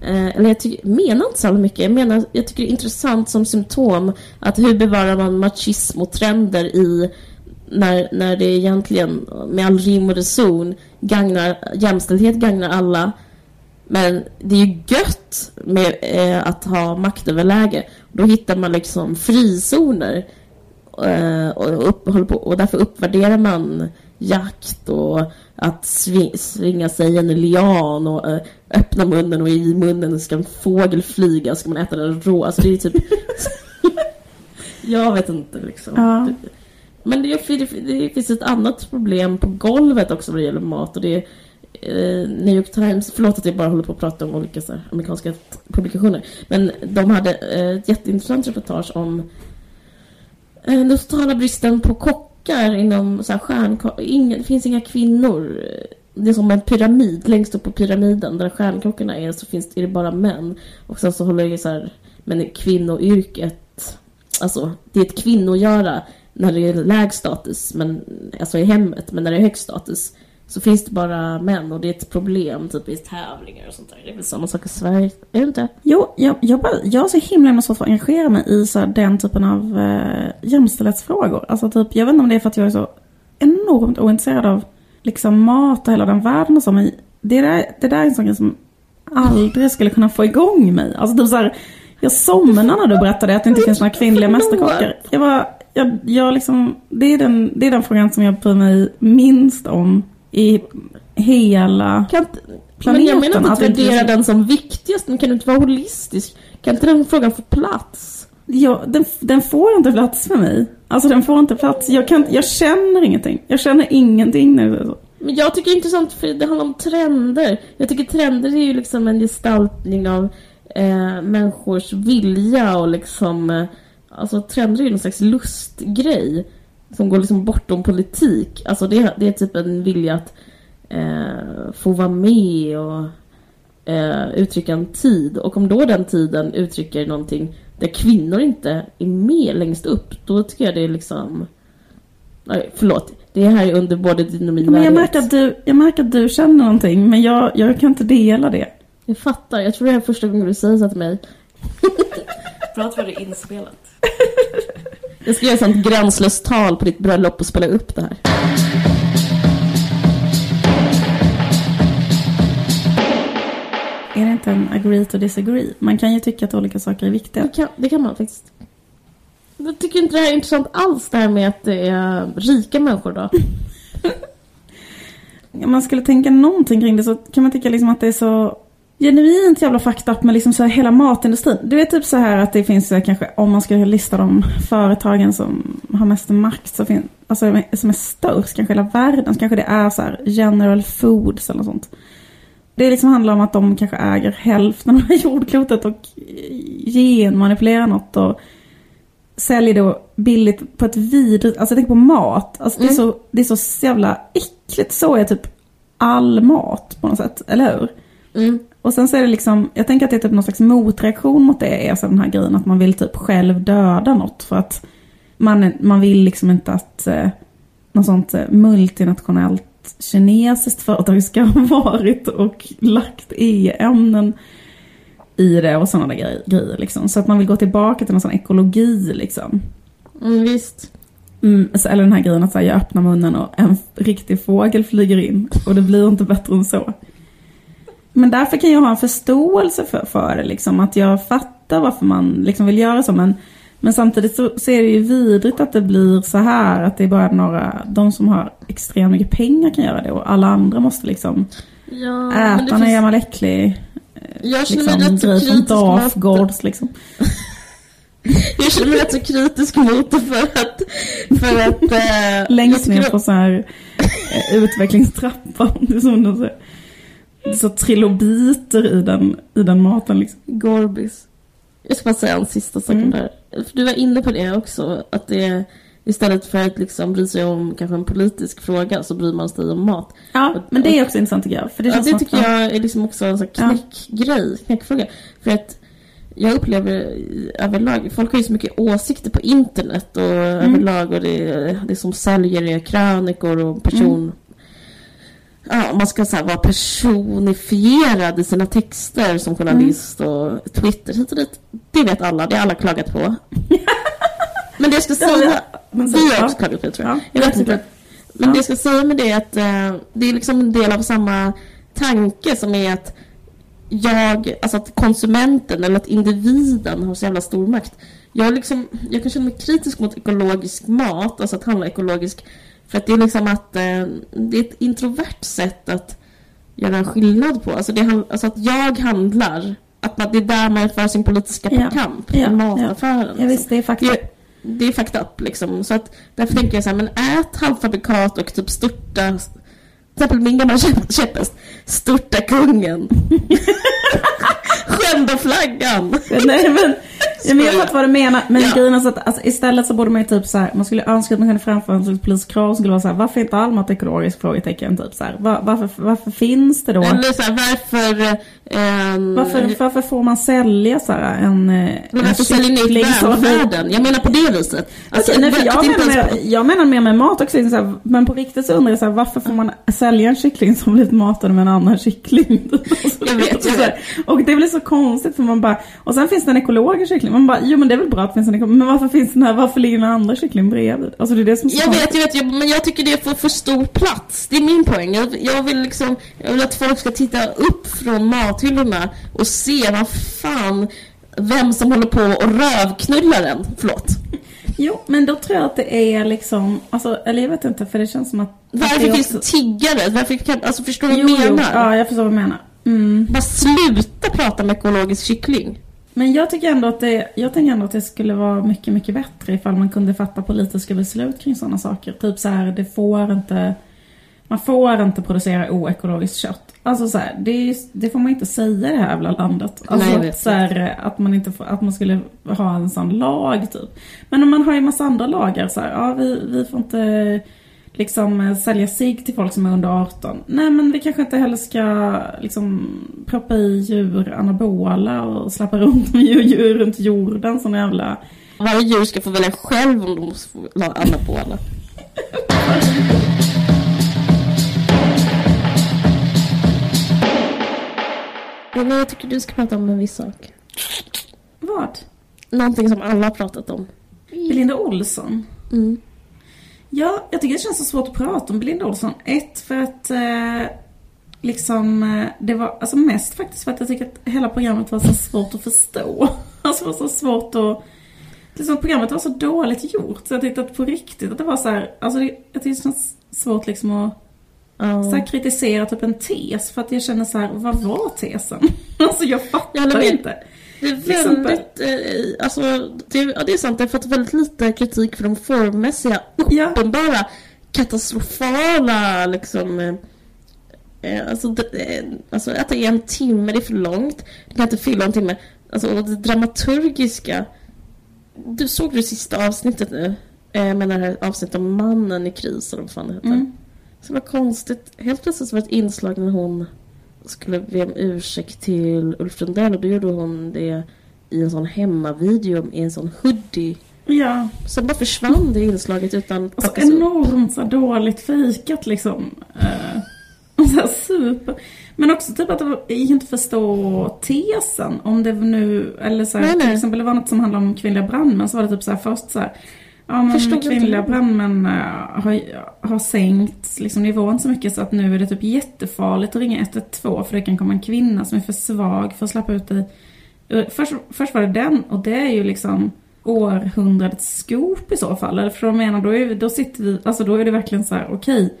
eh, eller jag tycker, menar inte så mycket. Jag menar, jag tycker det är intressant som symptom att hur bevarar man machism och trender i när, när det egentligen med all rim och reson gagnar, jämställdhet gagnar alla. Men det är ju gött med eh, att ha maktöverläge. Då hittar man liksom frizoner. Eh, och, upp, på, och därför uppvärderar man jakt och att svi, svinga sig i en lian och eh, öppna munnen och i munnen ska en fågel flyga ska man äta den rå. Alltså det är typ... jag vet inte liksom. Ja. Men det, det, det finns ett annat problem på golvet också vad det gäller mat och det är eh, New York Times, förlåt att jag bara håller på att prata om olika här, amerikanska publikationer. Men de hade eh, ett jätteintressant reportage om eh, den totala bristen på pojkar inom så här, stjärnko- ingen, Det finns inga kvinnor. Det är som en pyramid, längst upp på pyramiden där stjärnklockorna är så finns, är det bara män. Och sen så håller det så här, men kvinnoyrket, alltså det är ett kvinnogöra när det är läg status, men, alltså i hemmet, men när det är hög status så finns det bara män och det är ett problem typ i tävlingar och sånt där. Det är väl samma sak i Sverige, är det inte? Jo, jag, jag, bara, jag har så himla himla svårt att engagera mig i så här, den typen av eh, jämställdhetsfrågor. Alltså typ, jag vet inte om det är för att jag är så enormt ointresserad av liksom mat och hela den världen och så, men det där, det där är en sån grej som aldrig skulle kunna få igång mig. Alltså typ så här, jag somnade när du berättade att det inte finns några kvinnliga mästerkockar. Jag var, jag, jag liksom, det är, den, det är den frågan som jag bryr mig minst om i hela Kan inte, men Planeten, jag menar inte att att värdera den som viktigast, men kan du inte vara holistisk? Kan inte den frågan få plats? Ja, den, den får inte plats för mig. Alltså den får inte plats. Jag, kan, jag känner ingenting. Jag känner ingenting när så. Men jag tycker det är intressant för det handlar om trender. Jag tycker trender är ju liksom en gestaltning av eh, människors vilja och liksom... Eh, alltså trender är ju någon slags lustgrej. Som går liksom bortom politik. Alltså det, det är typ en vilja att eh, få vara med och eh, uttrycka en tid. Och om då den tiden uttrycker någonting där kvinnor inte är med längst upp, då tycker jag det är liksom... Nej, förlåt. Det här är under både din och min Men jag märker, att du, jag märker att du känner någonting, men jag, jag kan inte dela det. Jag fattar. Jag tror det här är första gången du säger så till mig. Bra att det är inspelat. Jag ska göra ett sånt gränslöst tal på ditt bröllop och spela upp det här. Är det inte en agree to disagree? Man kan ju tycka att olika saker är viktiga. Det kan, det kan man faktiskt. Jag tycker inte det här är intressant alls, det här med att det är rika människor då. Om man skulle tänka någonting kring det så kan man tycka liksom att det är så genuint jävla fucked up med liksom så här hela matindustrin. Du vet typ så här att det finns kanske, om man ska lista de företagen som har mest makt, så finns, alltså som är störst kanske hela världen, så kanske det är så här General Foods eller något sånt. Det liksom handlar om att de kanske äger hälften av jordklotet och genmanipulerar något och säljer då billigt på ett vidrigt, alltså jag tänker på mat. Alltså det, är så, det är så jävla äckligt, så är typ all mat på något sätt, eller hur? Mm. Och sen så är det liksom, jag tänker att det är typ någon slags motreaktion mot det, är så den här grejen att man vill typ själv döda något för att man, man vill liksom inte att eh, något sånt eh, multinationellt kinesiskt företag ska ha varit och lagt e-ämnen i det och sådana där grejer liksom. Så att man vill gå tillbaka till någon sån ekologi liksom. Mm, visst. Mm, eller den här grejen att så här, jag öppnar munnen och en riktig fågel flyger in och det blir inte bättre än så. Men därför kan jag ha en förståelse för, för det, liksom, att jag fattar varför man liksom vill göra så. Men, men samtidigt så, så är det ju vidrigt att det blir så här, att det är bara några, de som har extremt mycket pengar kan göra det och alla andra måste liksom Ja, äta det en finns- gammal äcklig Jag känner liksom, mig rätt så kritisk Dafgårds liksom. Jag känner mig rätt så kritisk mot det för att... För att eh, Längst ner på så här eh, utvecklingstrappan. Det är som så trilobiter i den, i den maten liksom. Gorbis. Jag ska bara säga en sista sak Mm. det här. För du var inne på det också, att det istället för att liksom bry sig om kanske en politisk fråga så bryr man sig om mat. Ja, men det är också intressant tycker jag. För det, Ja, det tycker jag är liksom också en sån Ja. knäckgrej, knäckfråga. För att jag upplever överlag, folk har ju så mycket åsikter på internet och Mm. överlag och det, det som säljer är krönikor och person... Mm. Ja, man ska så vara personifierad i sina texter som journalist Mm. och Twitter hit och dit. Det vet alla, det har alla klagat på. Men det jag ska säga, men så- vi har också klagat på det tror jag. Ja, jag vet inte. Men Ja. det jag ska säga med det är att eh, det är liksom en del av samma tanke som är att jag, alltså att konsumenten eller att individen har så jävla stor makt. Jag, liksom, jag kan känna mig kritisk mot ekologisk mat, alltså att handla ekologisk. För att det är liksom att eh, det är ett introvert sätt att göra en skillnad på. Alltså, det, alltså att jag handlar, att man, det är där man för sin politiska Ja. kamp, Ja, mataffären. ja liksom. visst, det är faktiskt... Det, det är fucked up liksom. Så att därför tänker jag så här, men ät halvfabrikat och typ störta, till exempel min gamla käpp- käpphäst, störta kungen. Skända flaggan. Nej men, ja, men jag fattar vad du menar. Men Ja. grejen är så att alltså, istället så borde man ju typ så här, man skulle önska att man kunde framföra en slags politisk skulle vara så här, varför är inte all mat ekologisk? Frågetecken typ så här. Var, varför, varför finns det då? Eller så här, varför... ehm, Varför, varför får man sälja så här en, eh, en kyckling som- välfärden? Jag menar på det viset. Alltså, Okej, nej, för jag, menar ens- mer, jag menar mer med mat också. Så här, men på riktigt så undrar jag så här, varför får man sälja en kyckling som blivit matad med en annan kyckling? Alltså, Jag vet, jag Och det blir så konstigt för man bara, och sen finns det en ekologisk kyckling. Man bara, jo men det är väl bra att det finns en ekologisk, men varför finns den här, varför ligger den andra kycklingen bredvid? Alltså det är det som är så Jag vet, jag vet, jag, men jag tycker det får för stor plats. Det är min poäng. Jag, jag vill liksom, jag vill att folk ska titta upp från mathyllorna och se vad fan, vem som håller på och rövknullar en. Förlåt. Jo, men då tror jag att det är liksom, alltså, eller jag vet inte, för det känns som att... det Varför är finns det också- tiggare? Varför kan, alltså förstår du vad jag jo, menar? ja jag förstår vad du menar. Mm. Bara sluta prata med ekologisk kyckling. Men jag tycker ändå att det, jag tänker ändå att det skulle vara mycket, mycket bättre ifall man kunde fatta politiska beslut kring sådana saker. Typ så här, det får inte, man får inte producera oekologiskt kött. Alltså så här, det, är det får man inte säga i det här jävla landet. Alltså Nej, så här, att man inte får, att man skulle ha en sån lag typ. Men om man har ju massa andra lagar så här, ja vi, vi får inte liksom sälja sig till folk som är under 18. Nej men vi kanske inte heller ska liksom proppa i djur anabola och släppa runt med djur, runt jorden såna jävla... Varje djur ska få välja själv om de får ha anabola. Men jag tycker du ska prata om en viss sak. Vad? Någonting som alla har pratat om. Belinda Olsson? Mm. Ja, jag tycker det känns så svårt att prata om Belinda Olsson. Ett, för att eh, liksom, eh, det var, alltså mest faktiskt för att jag tycker att hela programmet var så svårt att förstå. Alltså det var så svårt att liksom, programmet var så dåligt gjort så jag tyckte att på riktigt att det var så här, alltså det, jag tyckte det känns svårt liksom att Ja. så här, kritisera typ en tes för att jag känner så här, vad var tesen? alltså jag fattar Jag inte. Det är exempel. väldigt, eh, alltså, det, ja, det är sant, det har fått väldigt lite kritik för de formmässiga, Ja. uppenbara, katastrofala liksom eh, eh, alltså, det, eh, alltså att det är en timme, det är för långt. Det kan inte fylla en timme. Alltså och det dramaturgiska. Du såg det sista avsnittet nu? Eh, med det här avsnittet om mannen i kris eller vad fan det heter. Mm. Så det var konstigt. Helt plötsligt var det ett inslag när hon skulle be om ursäkt till Ulf Lundell och då gjorde hon det i en sån hemmavideo i en sån hoodie. Ja, Sen bara försvann det inslaget utan och så plockas upp. enormt så dåligt fejkat liksom. Och så super. Men också typ att det jag inte förstå tesen. Om det nu, eller så här, Nej, nej. till exempel det var något som handlade om kvinnliga brandmän så var det typ så här först så här. Ja men Förstod kvinnliga brandmän eh, har, har sänkt liksom, nivån så mycket så att nu är det typ jättefarligt att ringa 112 för det kan komma en kvinna som är för svag för att släppa ut dig. Eh, Först, först var det den och det är ju liksom århundradets scoop i så fall. Eller för jag menar, då, är, då sitter vi, alltså då är det verkligen så här, okej.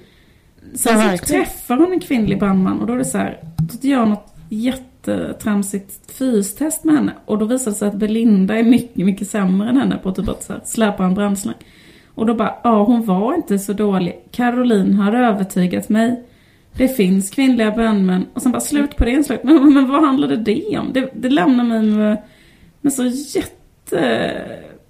Sen Ja, så träffar hon en kvinnlig brandman och då är det så här, då gör något Eh, tramsigt fystest med henne. Och då visade det sig att Belinda är mycket, mycket sämre än henne på typ att så här, släpa en brandslang. Och då bara, ja hon var inte så dålig. Caroline har övertygat mig. Det finns kvinnliga brandmän. Och sen bara slut på det inslaget. Men, men vad handlade det om? Det, det lämnar mig med, med så jätte,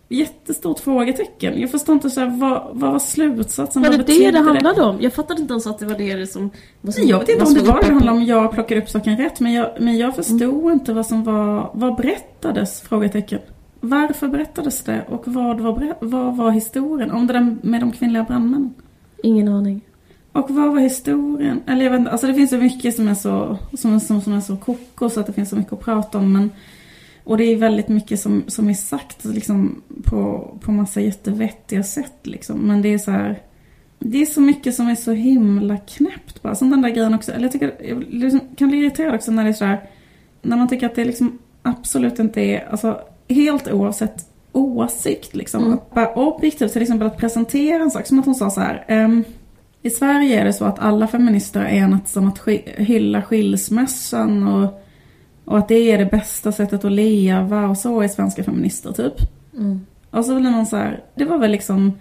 jättestort frågetecken. Jag förstår inte så här, vad, vad var slutsatsen? Var Vad det det det handlade om? Jag fattade inte ens att det var det som... Var som jag vet inte om det var det handlade om. Jag plockade upp saken rätt. Men jag, men jag förstod inte vad som var... Vad berättades? Frågetecken. Varför berättades det? Och vad var, vad var historien? Om det där med de kvinnliga brandmännen. Ingen aning. Och vad var historien? Eller jag vet inte, alltså det finns så mycket som är så, som, som, som är så koko så att det finns så mycket att prata om. Men, och det är väldigt mycket som, som är sagt liksom, på, på massa jättevettiga sätt. Liksom. Men det är så här... Det är så mycket som är så himla knäppt bara. Som den där grejen också. Eller jag tycker, jag liksom, kan bli irriterad också när det är så här... När man tycker att det liksom absolut inte är... Alltså helt oavsett åsikt liksom. Mm. Att bara objektivt till exempel att presentera en sak. Som att hon sa så här. ehm, I Sverige är det så att alla feminister har enats om att sk- hylla skilsmässan och, och att det är det bästa sättet att leva och så är svenska feminister typ. Mm. Och så blir man så här, det var väl liksom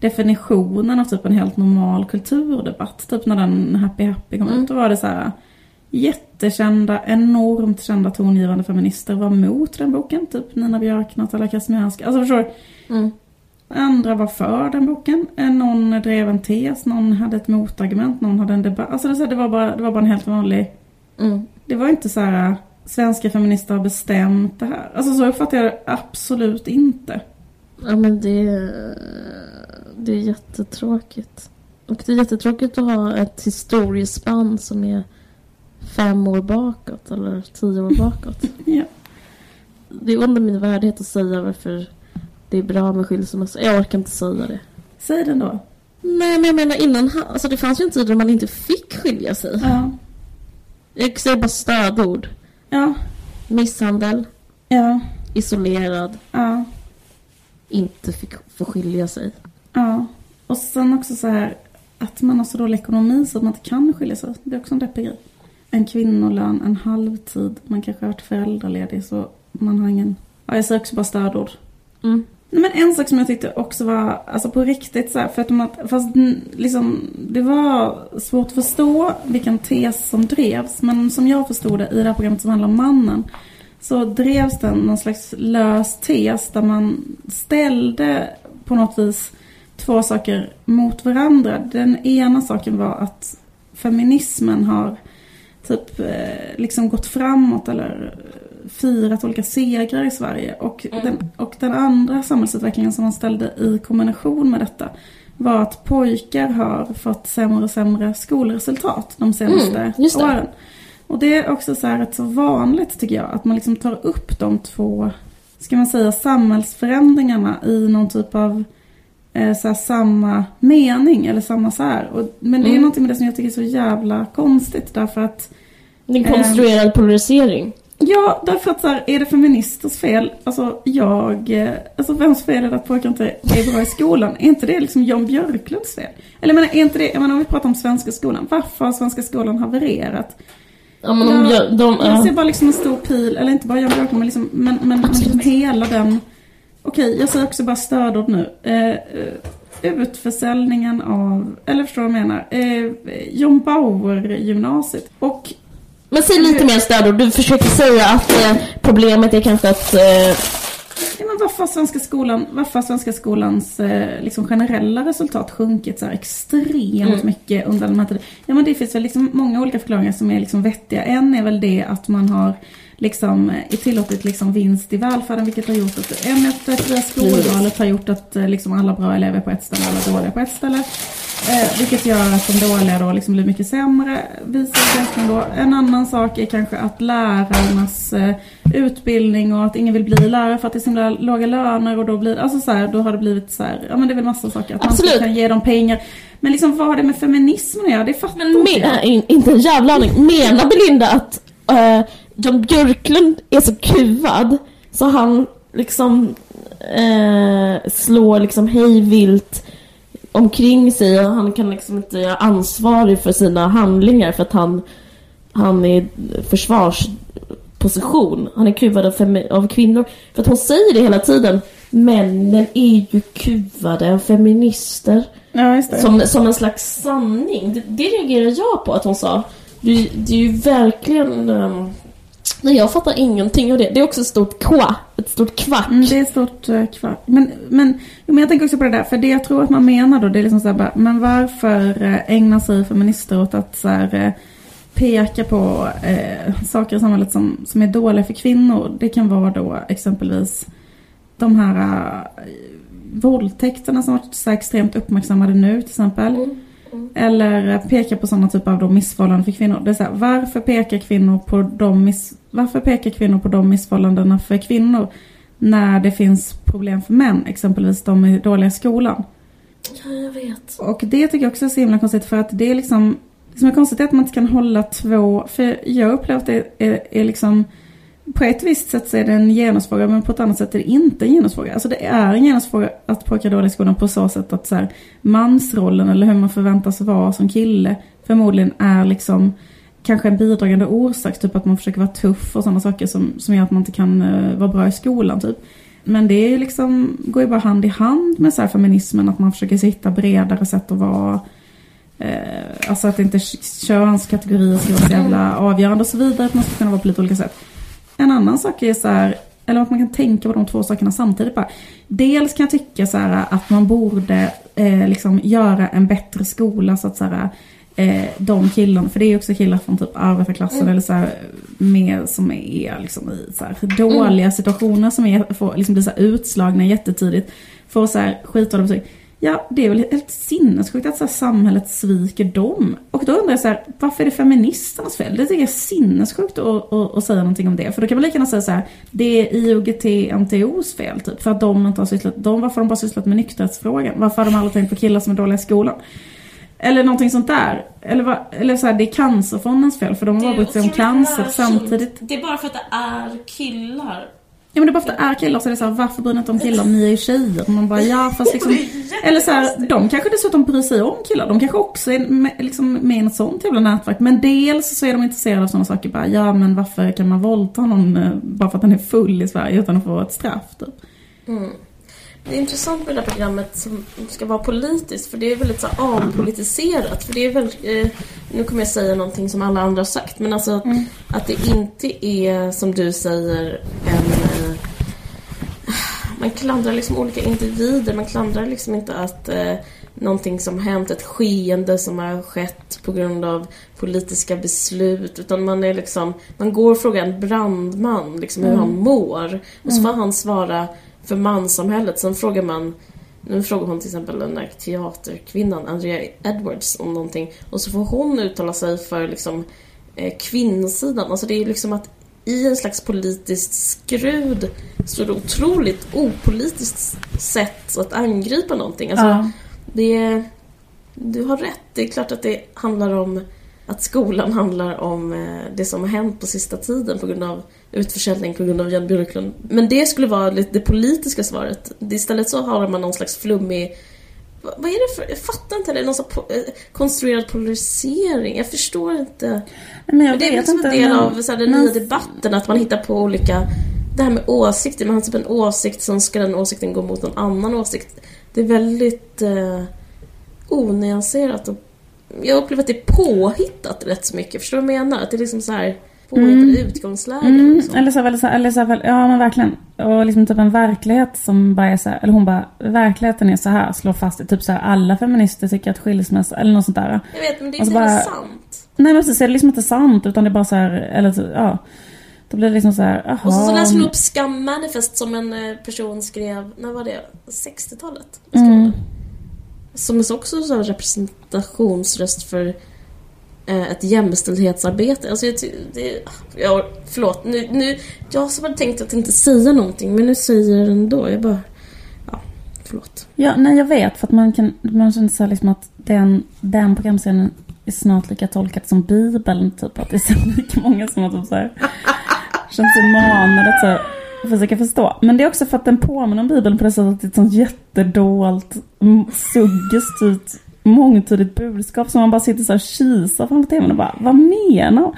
definitionen av typ en helt normal kulturdebatt. Typ när den Happy Happy kom Mm. ut. Då var det så här jättekända, enormt kända tongivande feminister var mot den boken. Typ Nina Björk, Natalia Kazimierska. Alltså förstår du? Mm. Andra var för den boken. Eh, Någon drev en tes, någon hade ett motargument, någon hade en debatt. Alltså det, var, bara, det var bara en helt vanlig... Mm. Det var inte så här svenska feminister har bestämt det här. Alltså så uppfattar jag det absolut inte. Ja men det, det är jättetråkigt. Och det är jättetråkigt att ha ett historiespann som är fem år bakåt eller tio år bakåt. Ja. Det är under min värdighet att säga varför det är bra med skilsmässa. Jag orkar inte säga det. Säg den då. Nej men jag menar innan, alltså det fanns ju en tid då man inte fick skilja sig. Ja. Jag säger bara stödord. Ja. Misshandel, Ja. isolerad, Ja. inte fick få skilja sig. Ja. Och sen också så här att man har så dålig ekonomi så att man inte kan skilja sig. Det är också en deppig grej. En kvinnolön, en halvtid. Man kanske har varit föräldraledig så man har ingen... Ja, jag säger också bara stödord. Mm. Nej, Men en sak som jag tyckte också var, alltså på riktigt så här, för att de att, fast liksom, det var svårt att förstå vilken tes som drevs, men som jag förstod det i det här programmet som handlar om mannen, så drevs den någon slags lös tes där man ställde på något vis två saker mot varandra. Den ena saken var att feminismen har typ eh, liksom gått framåt eller firat olika segrar i Sverige. Och, Mm. den, och den andra samhällsutvecklingen som man ställde i kombination med detta var att pojkar har fått sämre och sämre skolresultat de senaste Mm, åren. Och det är också så här rätt så vanligt tycker jag, att man liksom tar upp de två, ska man säga samhällsförändringarna i någon typ av eh, så här, samma mening eller samma så här. Och, men det är Mm. någonting med det som jag tycker är så jävla konstigt därför att Det är en konstruerad polarisering. Ja, därför att så här, är det feministers fel? Alltså jag, eh, alltså vems fel är det att pojkar inte är bra i skolan? Är inte det liksom Jan Björklunds fel? Eller jag menar, är inte det, jag menar om vi pratar om svenska skolan, varför har svenska skolan havererat? Ja, men de, Jag- de, Jag ser bara liksom en stor pil, eller inte bara Jan Björklund, men liksom, men, men, men liksom hela den... Okej, jag säger också bara stödord nu. Eh, eh, utförsäljningen av, eller förstår du vad jag menar? Eh, John Bauer-gymnasiet. Och Men säg lite mer stödord. Du försöker säga att eh, problemet är kanske att... Eh, Ja, men varför har svenska skolan, varför har svenska skolans eh, liksom generella resultat sjunkit så här extremt Mm. mycket under den här tiden? Ja men det finns väl liksom många olika förklaringar som är liksom vettiga. En är väl det att man har liksom eh, tillåtit liksom vinst i välfärden vilket har gjort att är det fria skolvalet har gjort att eh, liksom alla bra elever är på ett ställe alla dåliga på ett ställe. Eh, vilket gör att de dåliga då liksom blir mycket sämre, visar forskning då. En annan sak är kanske att lärarnas eh, utbildning och att ingen vill bli lärare för att det är så himla låga löner och då blir alltså så här, då har det blivit så här, ja men det är väl massa saker. Att man Absolut. inte kan ge dem pengar. Men liksom vad har det med feminismen att göra? Det fattar men inte jag. in, inte en jävla aning. Menar Belinda att eh, Jan Björklund är så kuvad så han liksom eh, slår liksom hejvilt omkring sig och han kan liksom inte göra ansvarig för sina handlingar för att han, han är försvarsposition. Han är kuvad av, av kvinnor. För att hon säger det hela tiden. Männen är ju kuvade av feminister. Ja. Som, som en slags sanning. Det, det reagerar jag på att hon sa. Det, det är ju verkligen... Um, nej, jag fattar ingenting av det. Det är också ett stort kva. Ett stort kvack. Mm, det är ett stort kvack. Men, men, men jag tänker också på det där, för det jag tror att man menar då, det är liksom så här bara, men varför eh, ägnar sig feminister åt att så här, eh, peka på eh, saker i samhället som, som är dåliga för kvinnor? Det kan vara då exempelvis de här eh, våldtäkterna som varit så extremt uppmärksammade nu till exempel. Mm. Eller peka på sådana typer av då missförhållanden för kvinnor. Det är så här, varför pekar kvinnor på de miss, varför pekar kvinnor på de missförhållandena för kvinnor när det finns problem för män, exempelvis de är dåliga i skolan? Ja, jag vet. Och det tycker jag också är så himla konstigt för att det är liksom Det som är konstigt är att man inte kan hålla två, för jag upplever att det är, är liksom på ett visst sätt så är det en genusfråga men på ett annat sätt är det inte en genusfråga. Alltså det är en genusfråga att pojkar är dåliga i skolan på så sätt att så här, mansrollen eller hur man förväntas vara som kille förmodligen är liksom kanske en bidragande orsak, typ att man försöker vara tuff och sådana saker som, som gör att man inte kan uh, vara bra i skolan typ. Men det är ju liksom, går ju bara hand i hand med så här feminismen, att man försöker hitta bredare sätt att vara eh, alltså att inte könskategorier ska vara så jävla avgörande och så vidare. Att man ska kunna vara på lite olika sätt. En annan sak är så här, eller att man kan tänka på de två sakerna samtidigt bara. Dels kan jag tycka så här att man borde eh, liksom göra en bättre skola så att så här, eh, de killarna, för det är ju också killar från typ arbetarklassen Mm. eller så här, med, som är liksom i så här, dåliga situationer som är, får liksom bli så här utslagna jättetidigt. Får så här skitdåliga betyg. Ja, det är väl helt sinnessjukt att så här, samhället sviker dem. Och då undrar jag så här, varför är det feministernas fel? Det tycker jag är sinnessjukt att, att, att säga någonting om det. För då kan man lika gärna säga så här, det är IOGT-NTOs fel typ. För att de inte har sysslat, de, varför har de bara sysslat med nykterhetsfrågan? Varför har de aldrig tänkt på killar som är dåliga i skolan? Eller någonting sånt där. Eller, va, eller så här, det är cancerfondens fel för de har bara brytt sig om cancer samtidigt. Det är bara för att det är killar. Ja men det bara för det är killar så är det så här, varför bryr ni inte om killar ni är ju tjejer? Och man bara, ja fast liksom Eller så här, de kanske dessutom bryr sig om killar. De kanske också är med, liksom, med i ett sånt jävla nätverk. Men dels så är de intresserade av sådana saker. Bara, ja men varför kan man våldta någon eh, bara för att den är full i Sverige utan att få ett straff typ? Mm. Det är intressant med det här programmet som ska vara politiskt för det är väldigt så här avpolitiserat. För det är väldigt, eh, nu kommer jag säga någonting som alla andra har sagt men alltså att, Mm. att det inte är som du säger en... Man klandrar liksom olika individer, man klandrar liksom inte att eh, någonting som hänt, ett skeende som har skett på grund av politiska beslut utan man är liksom, man går och frågar en brandman liksom hur Mm. han mår och så får han svara för manssamhället. Sen frågar man nu frågar hon till exempel den där teaterkvinnan, Andrea Edwards, om någonting. Och så får hon uttala sig för liksom eh, kvinnosidan. Alltså det är liksom att i en slags politiskt skrud så är det otroligt opolitiskt sätt att angripa någonting. Alltså, Ja. det är, du har rätt. Det är klart att det handlar om att skolan handlar om eh, det som har hänt på sista tiden på grund av utförsäljning på grund av Jan Björklund. Men det skulle vara det politiska svaret. Istället så har man någon slags flummig vad är det för... Jag fattar inte. Det är någon sån po- eh, konstruerad polarisering. Jag förstår inte. Men jag det är väl vet som inte. en del av så här, den men- nya debatten, att man hittar på olika... Det här med åsikter, man har typ en åsikt, som ska den åsikten gå mot någon annan åsikt. Det är väldigt eh, onyanserat och jag upplever att det är påhittat rätt så mycket. Förstår du vad jag menar? Att det är liksom så här påhittade utgångslägen. Mm, eller så, eller så, eller så ja men verkligen. Och liksom typ en verklighet som bara är så här, eller hon bara, verkligheten är så här, slår fast det. Typ så här, alla feminister tycker att skilsmässa, eller något sånt där. Jag vet, men det är inte bara- sant. Nej men precis, det är liksom inte sant utan det är bara så här, eller så- ja. Då blir det liksom så här, jaha. Och så, så läser hon upp Scum Manifest som en eh, person skrev, när var det? 60-talet? Skrev Mm. Som också så här representationsröst för Eh, ett jämställdhetsarbete. Alltså jag, det, jag, förlåt, nu, nu, jag som hade tänkt att inte säga någonting men nu säger jag det ändå. Jag bara, ja, förlåt. Ja, nej jag vet för att man kan, man känner så här liksom att den, den programserien är snart lika tolkad som Bibeln typ. Att det är så lika många som har typ så här, känns sig manade att så här, försöka förstå. Men det är också för att den påminner om Bibeln på det sättet att det är ett sånt jättedolt, suggestivt, mångtydigt budskap som man bara sitter så här och kisar framför tvn och bara, vad menar hon?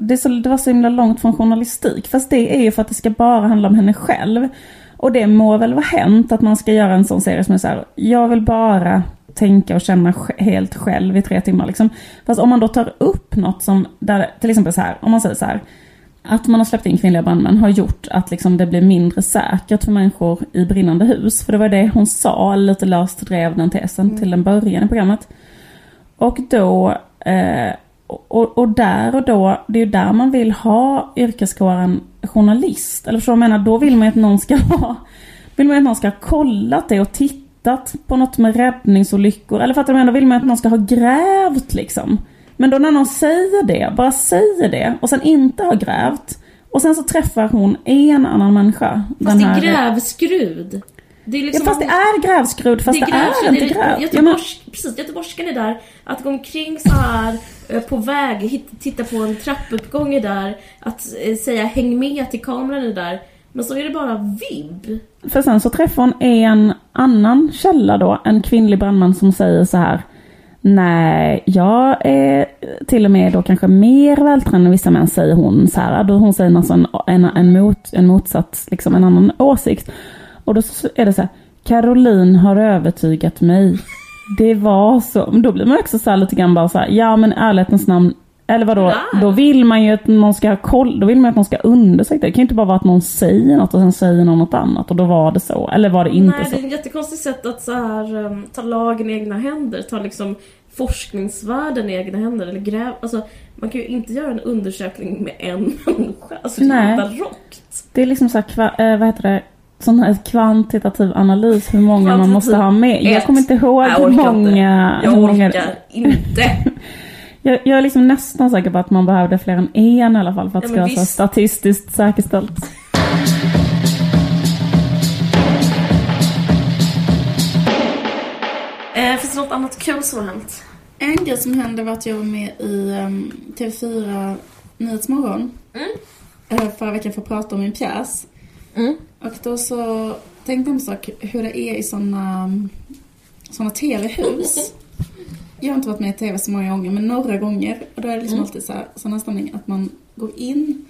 det, så, det var så himla långt från journalistik. Fast det är ju för att det ska bara handla om henne själv. Och det må väl vara hänt att man ska göra en sån serie som är så här, jag vill bara tänka och känna helt själv i tre timmar liksom. Fast om man då tar upp något som, där, till exempel så här, om man säger så här, att man har släppt in kvinnliga brandmän har gjort att liksom det blir mindre säkert för människor i brinnande hus. För det var det hon sa, lite löst drev den tesen till en början i programmet. Och då, eh, och, och där och då, det är ju där man vill ha yrkeskåren journalist. Eller förstår du vad jag menar? Då vill man ju att någon ska ha, vill man att någon ska ha kollat det och tittat på något med räddningsolyckor. Eller fattar du vad jag menar? Då vill man att någon ska ha grävt liksom. Men då när någon säger det, bara säger det och sen inte har grävt. Och sen så träffar hon en annan människa. Fast det är grävskrud. Det är Ja liksom fast det är grävskrud fast det är, inte Det grävt. Ja, men, Göteborgs, precis, göteborgskan är där. Att gå omkring så här eh, på väg, titta på en trappuppgång är där. Att eh, säga häng med till kameran är där. Men så är det bara vibb. För sen så träffar hon en annan källa då, en kvinnlig brandman som säger så här. Nej, jag är till och med då kanske mer vältränad än vissa män, säger hon. Så här, ah, då hon säger alltså en, en, en, mot, en motsats, liksom en annan åsikt. Och då är det så här, Caroline har övertygat mig. Det var så. Men då blir man också så här lite grann bara så här, ja men i ärlighetens namn, eller vadå, Nej. då vill man ju att någon ska ha koll, då vill man att någon ska undersöka det. Kan ju inte bara vara att någon säger något och sen säger någon något annat och då var det så. Eller var det inte Nej, så? det är ett jättekonstigt sätt att så här, um, ta lagen i egna händer. Ta liksom forskningsvärlden i egna händer. Eller gräv... Alltså, man kan ju inte göra en undersökning med en människa. Alltså, det Nej. är barockt. Det är liksom så här, kva, eh, vad heter det, sån här kvantitativ analys hur många man måste ha med. Jag ett. kommer inte ihåg Jag hur många... inte. Jag hur många orkar inte. jag, jag är liksom nästan säker på att man behövde fler än en i alla fall för att det ska vara så statistiskt säkerställt. Eh, finns det något annat kul som har hänt? En grej som hände var att jag var med i um, TV4 Nyhetsmorgon mm. förra veckan för att prata om min pjäs. Mm. Och då så tänkte jag på sak hur det är i såna, såna TV-hus. Jag har inte varit med i TV så många gånger, men några gånger. Och då är det liksom alltid så här, sån stämning att man går in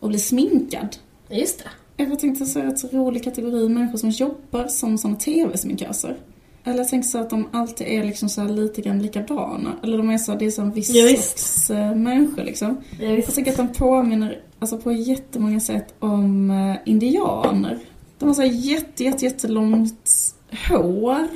och blir sminkad. Just det. Jag tänkte så så rolig kategori människor som jobbar som såna TV-sminköser. Eller jag tänker så att de alltid är liksom så här lite grann likadana. Eller de är så, det är så en viss Ja, sorts eh, människor liksom. Ja, Jag tycker att de påminner alltså, på jättemånga sätt om eh, indianer. De har så här jätte, jätte, jättelångt hår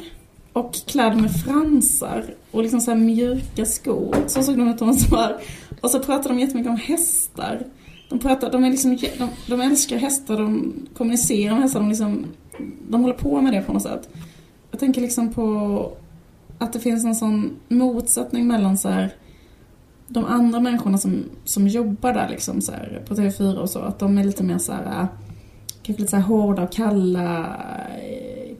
och kläder med fransar och liksom så här mjuka skor. Så såg de ut om så här. Och så pratar de jättemycket om hästar. De, pratar, de, är liksom, de, de älskar hästar, de kommunicerar med hästar, de, liksom, de håller på med det på något sätt. Jag tänker liksom på att det finns en sån motsättning mellan så här de andra människorna som, som jobbar där liksom så här, på TV4 och så, att de är lite mer så här, äh, kanske lite så här hårda och kalla,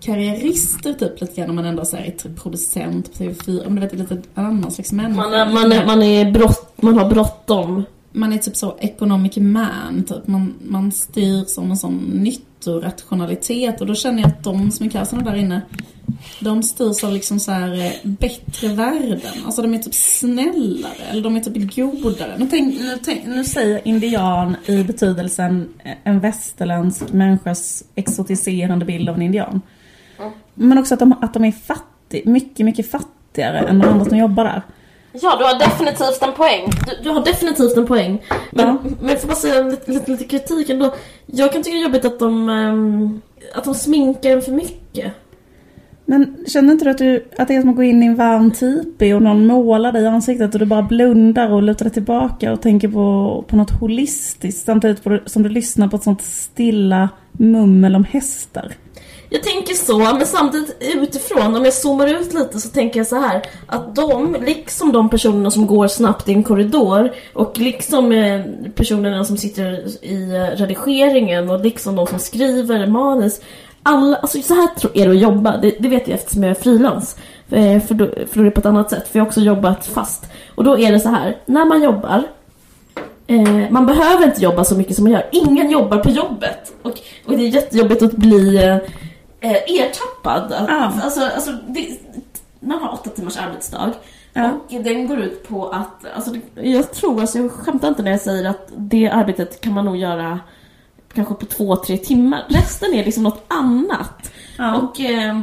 karriärister typ lite grann om man ändå så här, är producent på TV4. Om du vet, lite annan slags människa. Man, är, man, är, man, är brott, man har bråttom. Man är typ så economic man, typ. Man, man styr som en sån nyttorationalitet. Och då känner jag att de sminköserna där inne, de styrs av liksom så här eh, bättre värden. Alltså de är typ snällare, eller de är typ godare. Nu, tänk, nu, tänk, nu säger indian i betydelsen en västerländsk människas exotiserande bild av en indian. Men också att de, att de är fattig, mycket, mycket fattigare än de andra som jobbar där. Ja, du har definitivt en poäng. Du, du har definitivt en poäng. Men, Ja. men jag får bara säga lite, lite, lite kritik ändå. Jag kan tycka det är jobbigt att de, ehm, att de sminkar en för mycket. Men känner inte du att, du att det är som att gå in i en varm tipi och någon målar dig i ansiktet och du bara blundar och lutar dig tillbaka och tänker på, på något holistiskt samtidigt på- som du lyssnar på ett sånt stilla mummel om hästar? Jag tänker så, men samtidigt utifrån, om jag zoomar ut lite så tänker jag så här att de, liksom de personerna som går snabbt i en korridor och liksom eh, personerna som sitter i redigeringen och liksom de som skriver manus alla, alltså så här är det att jobba, det, det vet jag eftersom jag är frilans. Eh, för då, för då är det på ett annat sätt, för jag har också jobbat fast. Och då är det så här, när man jobbar Eh, man behöver inte jobba så mycket som man gör. Ingen jobbar på jobbet. Och, och det är jättejobbigt att bli eh, ertappad. Att, Ja. alltså, alltså, det, man har åtta timmars arbetsdag. Ja. Och den går ut på att, alltså, det, jag tror, alltså, jag skämtar inte när jag säger att det arbetet kan man nog göra kanske på två, tre timmar. Resten är liksom något annat. Ja. Och, eh,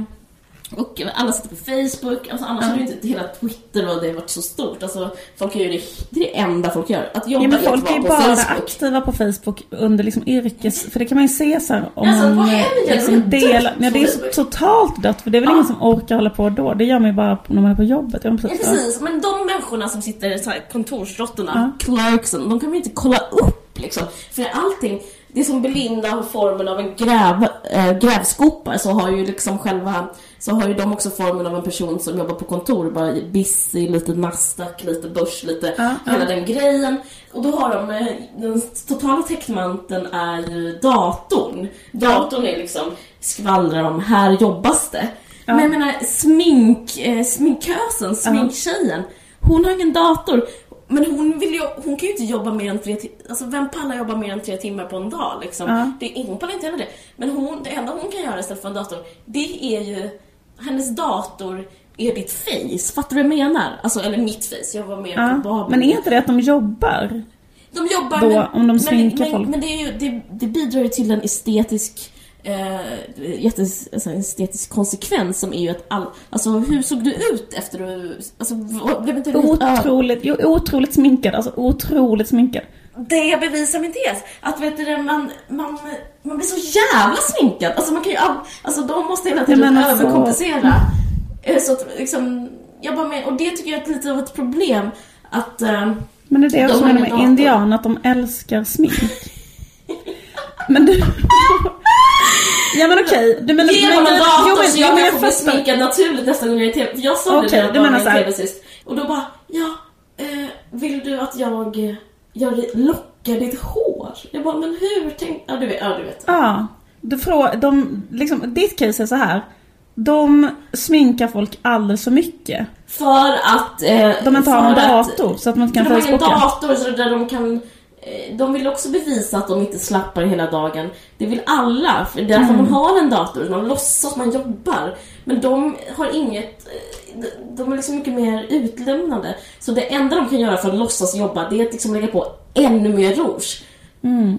och alla sitter på Facebook, alltså annars hade ju inte hela Twitter och det varit så stort. Alltså, folk gör ju det, det är det enda folk gör. Att jobba Ja, men folk är ju bara Facebook. aktiva på Facebook under liksom yrkes... För det kan man ju se så här om Alltså, man vad händer? liksom delar... Ja, det är så totalt dött för det är väl Ja. ingen som orkar hålla på då. Det gör man ju bara när man är på jobbet. Ja, Ja, precis. men de människorna som sitter så här, kontorsråttorna, clerksen, de kan vi inte kolla upp liksom. För allting, det är som Belinda har formen av en gräv, äh, grävskopa så har ju liksom själva, så har ju de också formen av en person som jobbar på kontor, bara busy, lite Nasdaq, lite börs, lite Ja, hela den grejen. Och då har de, eh, den totala täckmanteln är datorn. Datorn är liksom, skvallrar om, här jobbas det. Ja. Men jag menar, smink, eh, sminkösen, sminktjejen, hon har ingen dator. Men hon, vill ju, hon kan ju inte jobba mer än tre timmar. Alltså vem pallar jobba mer än tre timmar på en dag liksom? Ja. Det, hon pallar inte heller det. Men hon, det enda hon kan göra istället för en dator, det är ju, hennes dator är ditt face. Fattar du vad jag menar? Alltså, eller mitt face. Jag var mer Ja. kapabel. Men är inte det att de jobbar? De jobbar Då, men, om de sminkar men, folk. Men, men det, är ju, det, det bidrar ju till en estetisk eh, jättes, alltså en estetisk konsekvens som är ju att all, alltså hur såg du ut efter du, alltså blev inte du Otroligt, jo, otroligt sminkad. Alltså otroligt sminkad. Det bevisar min tes. Att vet du, man, man, man blir så jävla sminkad. Alltså man kan ju, all- alltså de måste hela tiden alltså- överkompensera. Eh, Så att liksom, jag bara med, och det tycker jag är lite av ett problem. Att, eh, Men det är det jag De menar med dator. indian, att de älskar smink. Men du... ja men okej, du menar... Ge honom en dator jo, men- så jag kan få bli sminkad naturligt nästa gång jag är i TV. För jag sa Okej, det när du jag var med i. TV sist. Och då bara, ja, eh, vill du att jag eh, gör, lockar ditt hår? Jag bara, men hur tänk... Ja, du vet. Ja, du vet. Ja. Du frå, de, liksom, ditt case är så här. De sminkar folk alldeles för mycket. För att... Eh, De inte har för en att- dator så att man kan de har facebooka. dator så där de kan... eh, De vill också bevisa att de inte slappar hela dagen. Det vill alla, för det är därför Mm. man har en dator. Man låtsas man jobbar. Men de har inget... eh, de- är liksom mycket mer utlämnade. Så det enda de kan göra för att låtsas jobba, det är att liksom lägga på ännu mer rouge. Mm.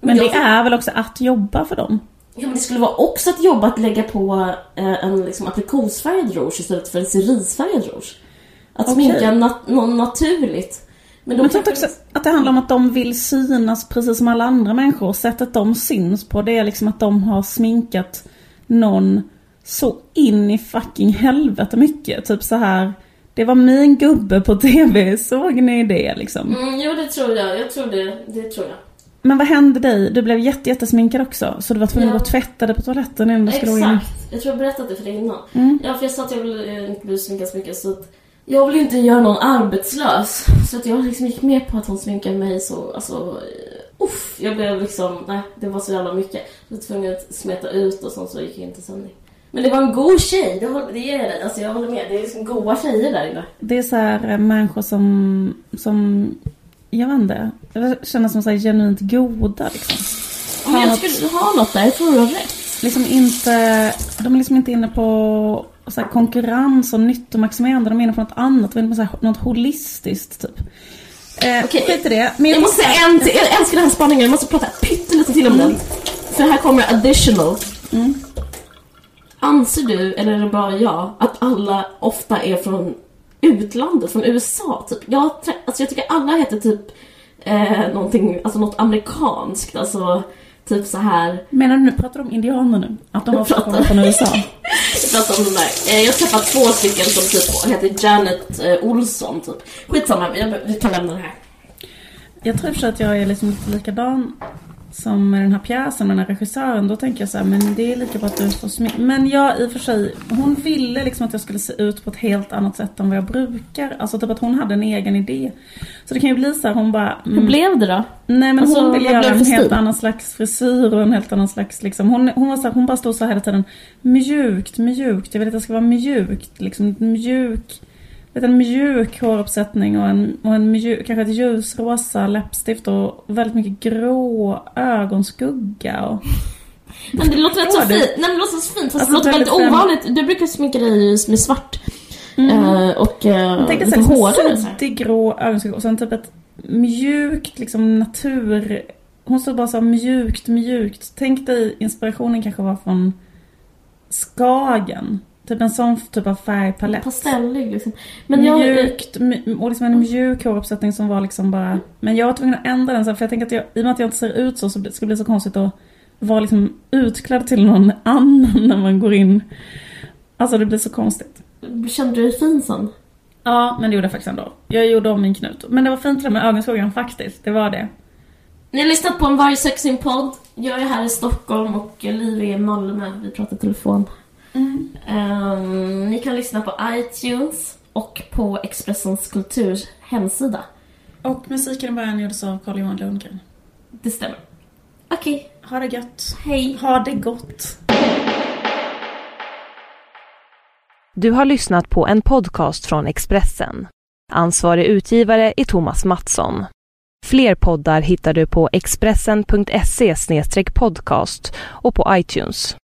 Men det är väl också att jobba för dem? Ja, men det skulle vara också att jobba att lägga på eh, en liksom, aprikosfärgad rouge istället för en cerisfärgad rouge. Att Okej. sminka nat- något naturligt. Men Men jag tror också att det handlar om att de vill synas precis som alla andra människor. Sättet de syns på det är liksom att de har sminkat någon så in i fucking helvete mycket. Typ så här. Det var min gubbe på TV, såg ni det liksom? Mm, jo, det tror jag. Jag tror det. Det tror jag. Men vad hände dig? Du blev jätte, jättesminkad också. Så du var tvungen Ja. att gå dig på toaletten innan du skulle gå in. Exakt. Jag tror jag berättade det för dig innan. Mm. Ja, för jag sa att jag vill eh, inte bli sminkad så mycket så att jag vill inte göra någon arbetslös. Så att jag liksom gick med på att hon sminkade mig så, alltså, eh, uff, jag blev liksom, nej, det var så jävla mycket. Jag var tvungen att smeta ut och sånt så gick jag inte sändning. Men det var en god tjej, det, håller, det ger jag dig. Alltså jag håller med. Det är liksom goda tjejer där inne. Det är så här eh, människor som, som jag vet inte, jag känner som så här genuint goda liksom. Om Har jag skulle ha något där, jag tror du har rätt. liksom inte, de är liksom inte inne på så här konkurrens och nyttomaximerande. De inne på något annat. De inne på så här, något holistiskt typ. Eh, Okej. Skit i det. Men Jag måste säga en till, jag älskar den här spaningen, jag måste prata pyttelite till om den. För här kommer additional. Mm. Anser du, eller är det bara jag, att alla ofta är från utlandet, från USA? Typ? Jag, alltså jag tycker alla heter typ eh, någonting, alltså något amerikanskt, alltså typ så här. Menar du nu, pratar du om indianer nu? Att de pratar. kommer från USA? Jag pratar om de där. Eh, jag har träffat två stycken som typ heter Janet eh, Olsson typ. Skitsamma, vi kan lämna det här. Jag tror att jag är liksom lite likadan som med den här pjäsen med den här regissören. Då tänker jag så här, men det är lika bra att du får smink. Men jag i och för sig, hon ville liksom att jag skulle se ut på ett helt annat sätt än vad jag brukar. Alltså typ att hon hade en egen idé. Så det kan ju bli så här, hon bara... Hur mm, blev det då? Nej men Alltså, hon ville göra en helt annan slags frisyr och en helt annan slags liksom. Hon, hon var så här, hon bara stod så här hela tiden. Mjukt, mjukt. Jag vill att det ska vara mjukt. Liksom mjuk. En mjuk håruppsättning och en, och en mjuk, kanske ett ljusrosa läppstift och väldigt mycket grå ögonskugga. Och, Men det låter rätt så fint. Nej, det låter så fint. Fast Alltså, det låter väldigt fem- ovanligt. Du brukar sminka dig med svart. Eh, och uh, Tänk lite hårdare. suddig grå ögonskugga och sen typ ett mjukt liksom natur... Hon stod bara så mjukt, mjukt. Tänk dig inspirationen kanske var från Skagen. Typ en sån typ av färgpalett. Pastellig liksom. Men jag... mjukt, och liksom en mjuk håruppsättning som var liksom bara... Men jag var tvungen att ändra den sen för jag tänker att jag, i och med att jag inte ser ut så så det skulle bli så konstigt att vara liksom utklädd till någon annan när man går in. Alltså det blir så konstigt. Kände du dig fin sen? Ja, men det gjorde jag faktiskt ändå. Jag gjorde om min knut. Men det var fint det med ögonskuggan faktiskt. Det var det. Ni har lyssnat på en Varje Sexing podd. Jag är här i Stockholm och Liv är i Malmö. Vi pratar telefon. Ehm, ni kan lyssna på iTunes och på Expressens Kulturs hemsida. Och musiken i början gjordes av Carl-Johan Lundgren. Det stämmer. Okej, Ha det gött. hej. Ha det gott. Du har lyssnat på en podcast från Expressen. Ansvarig utgivare är Thomas Mattsson. Fler poddar hittar du på expressen.se podcast och på iTunes.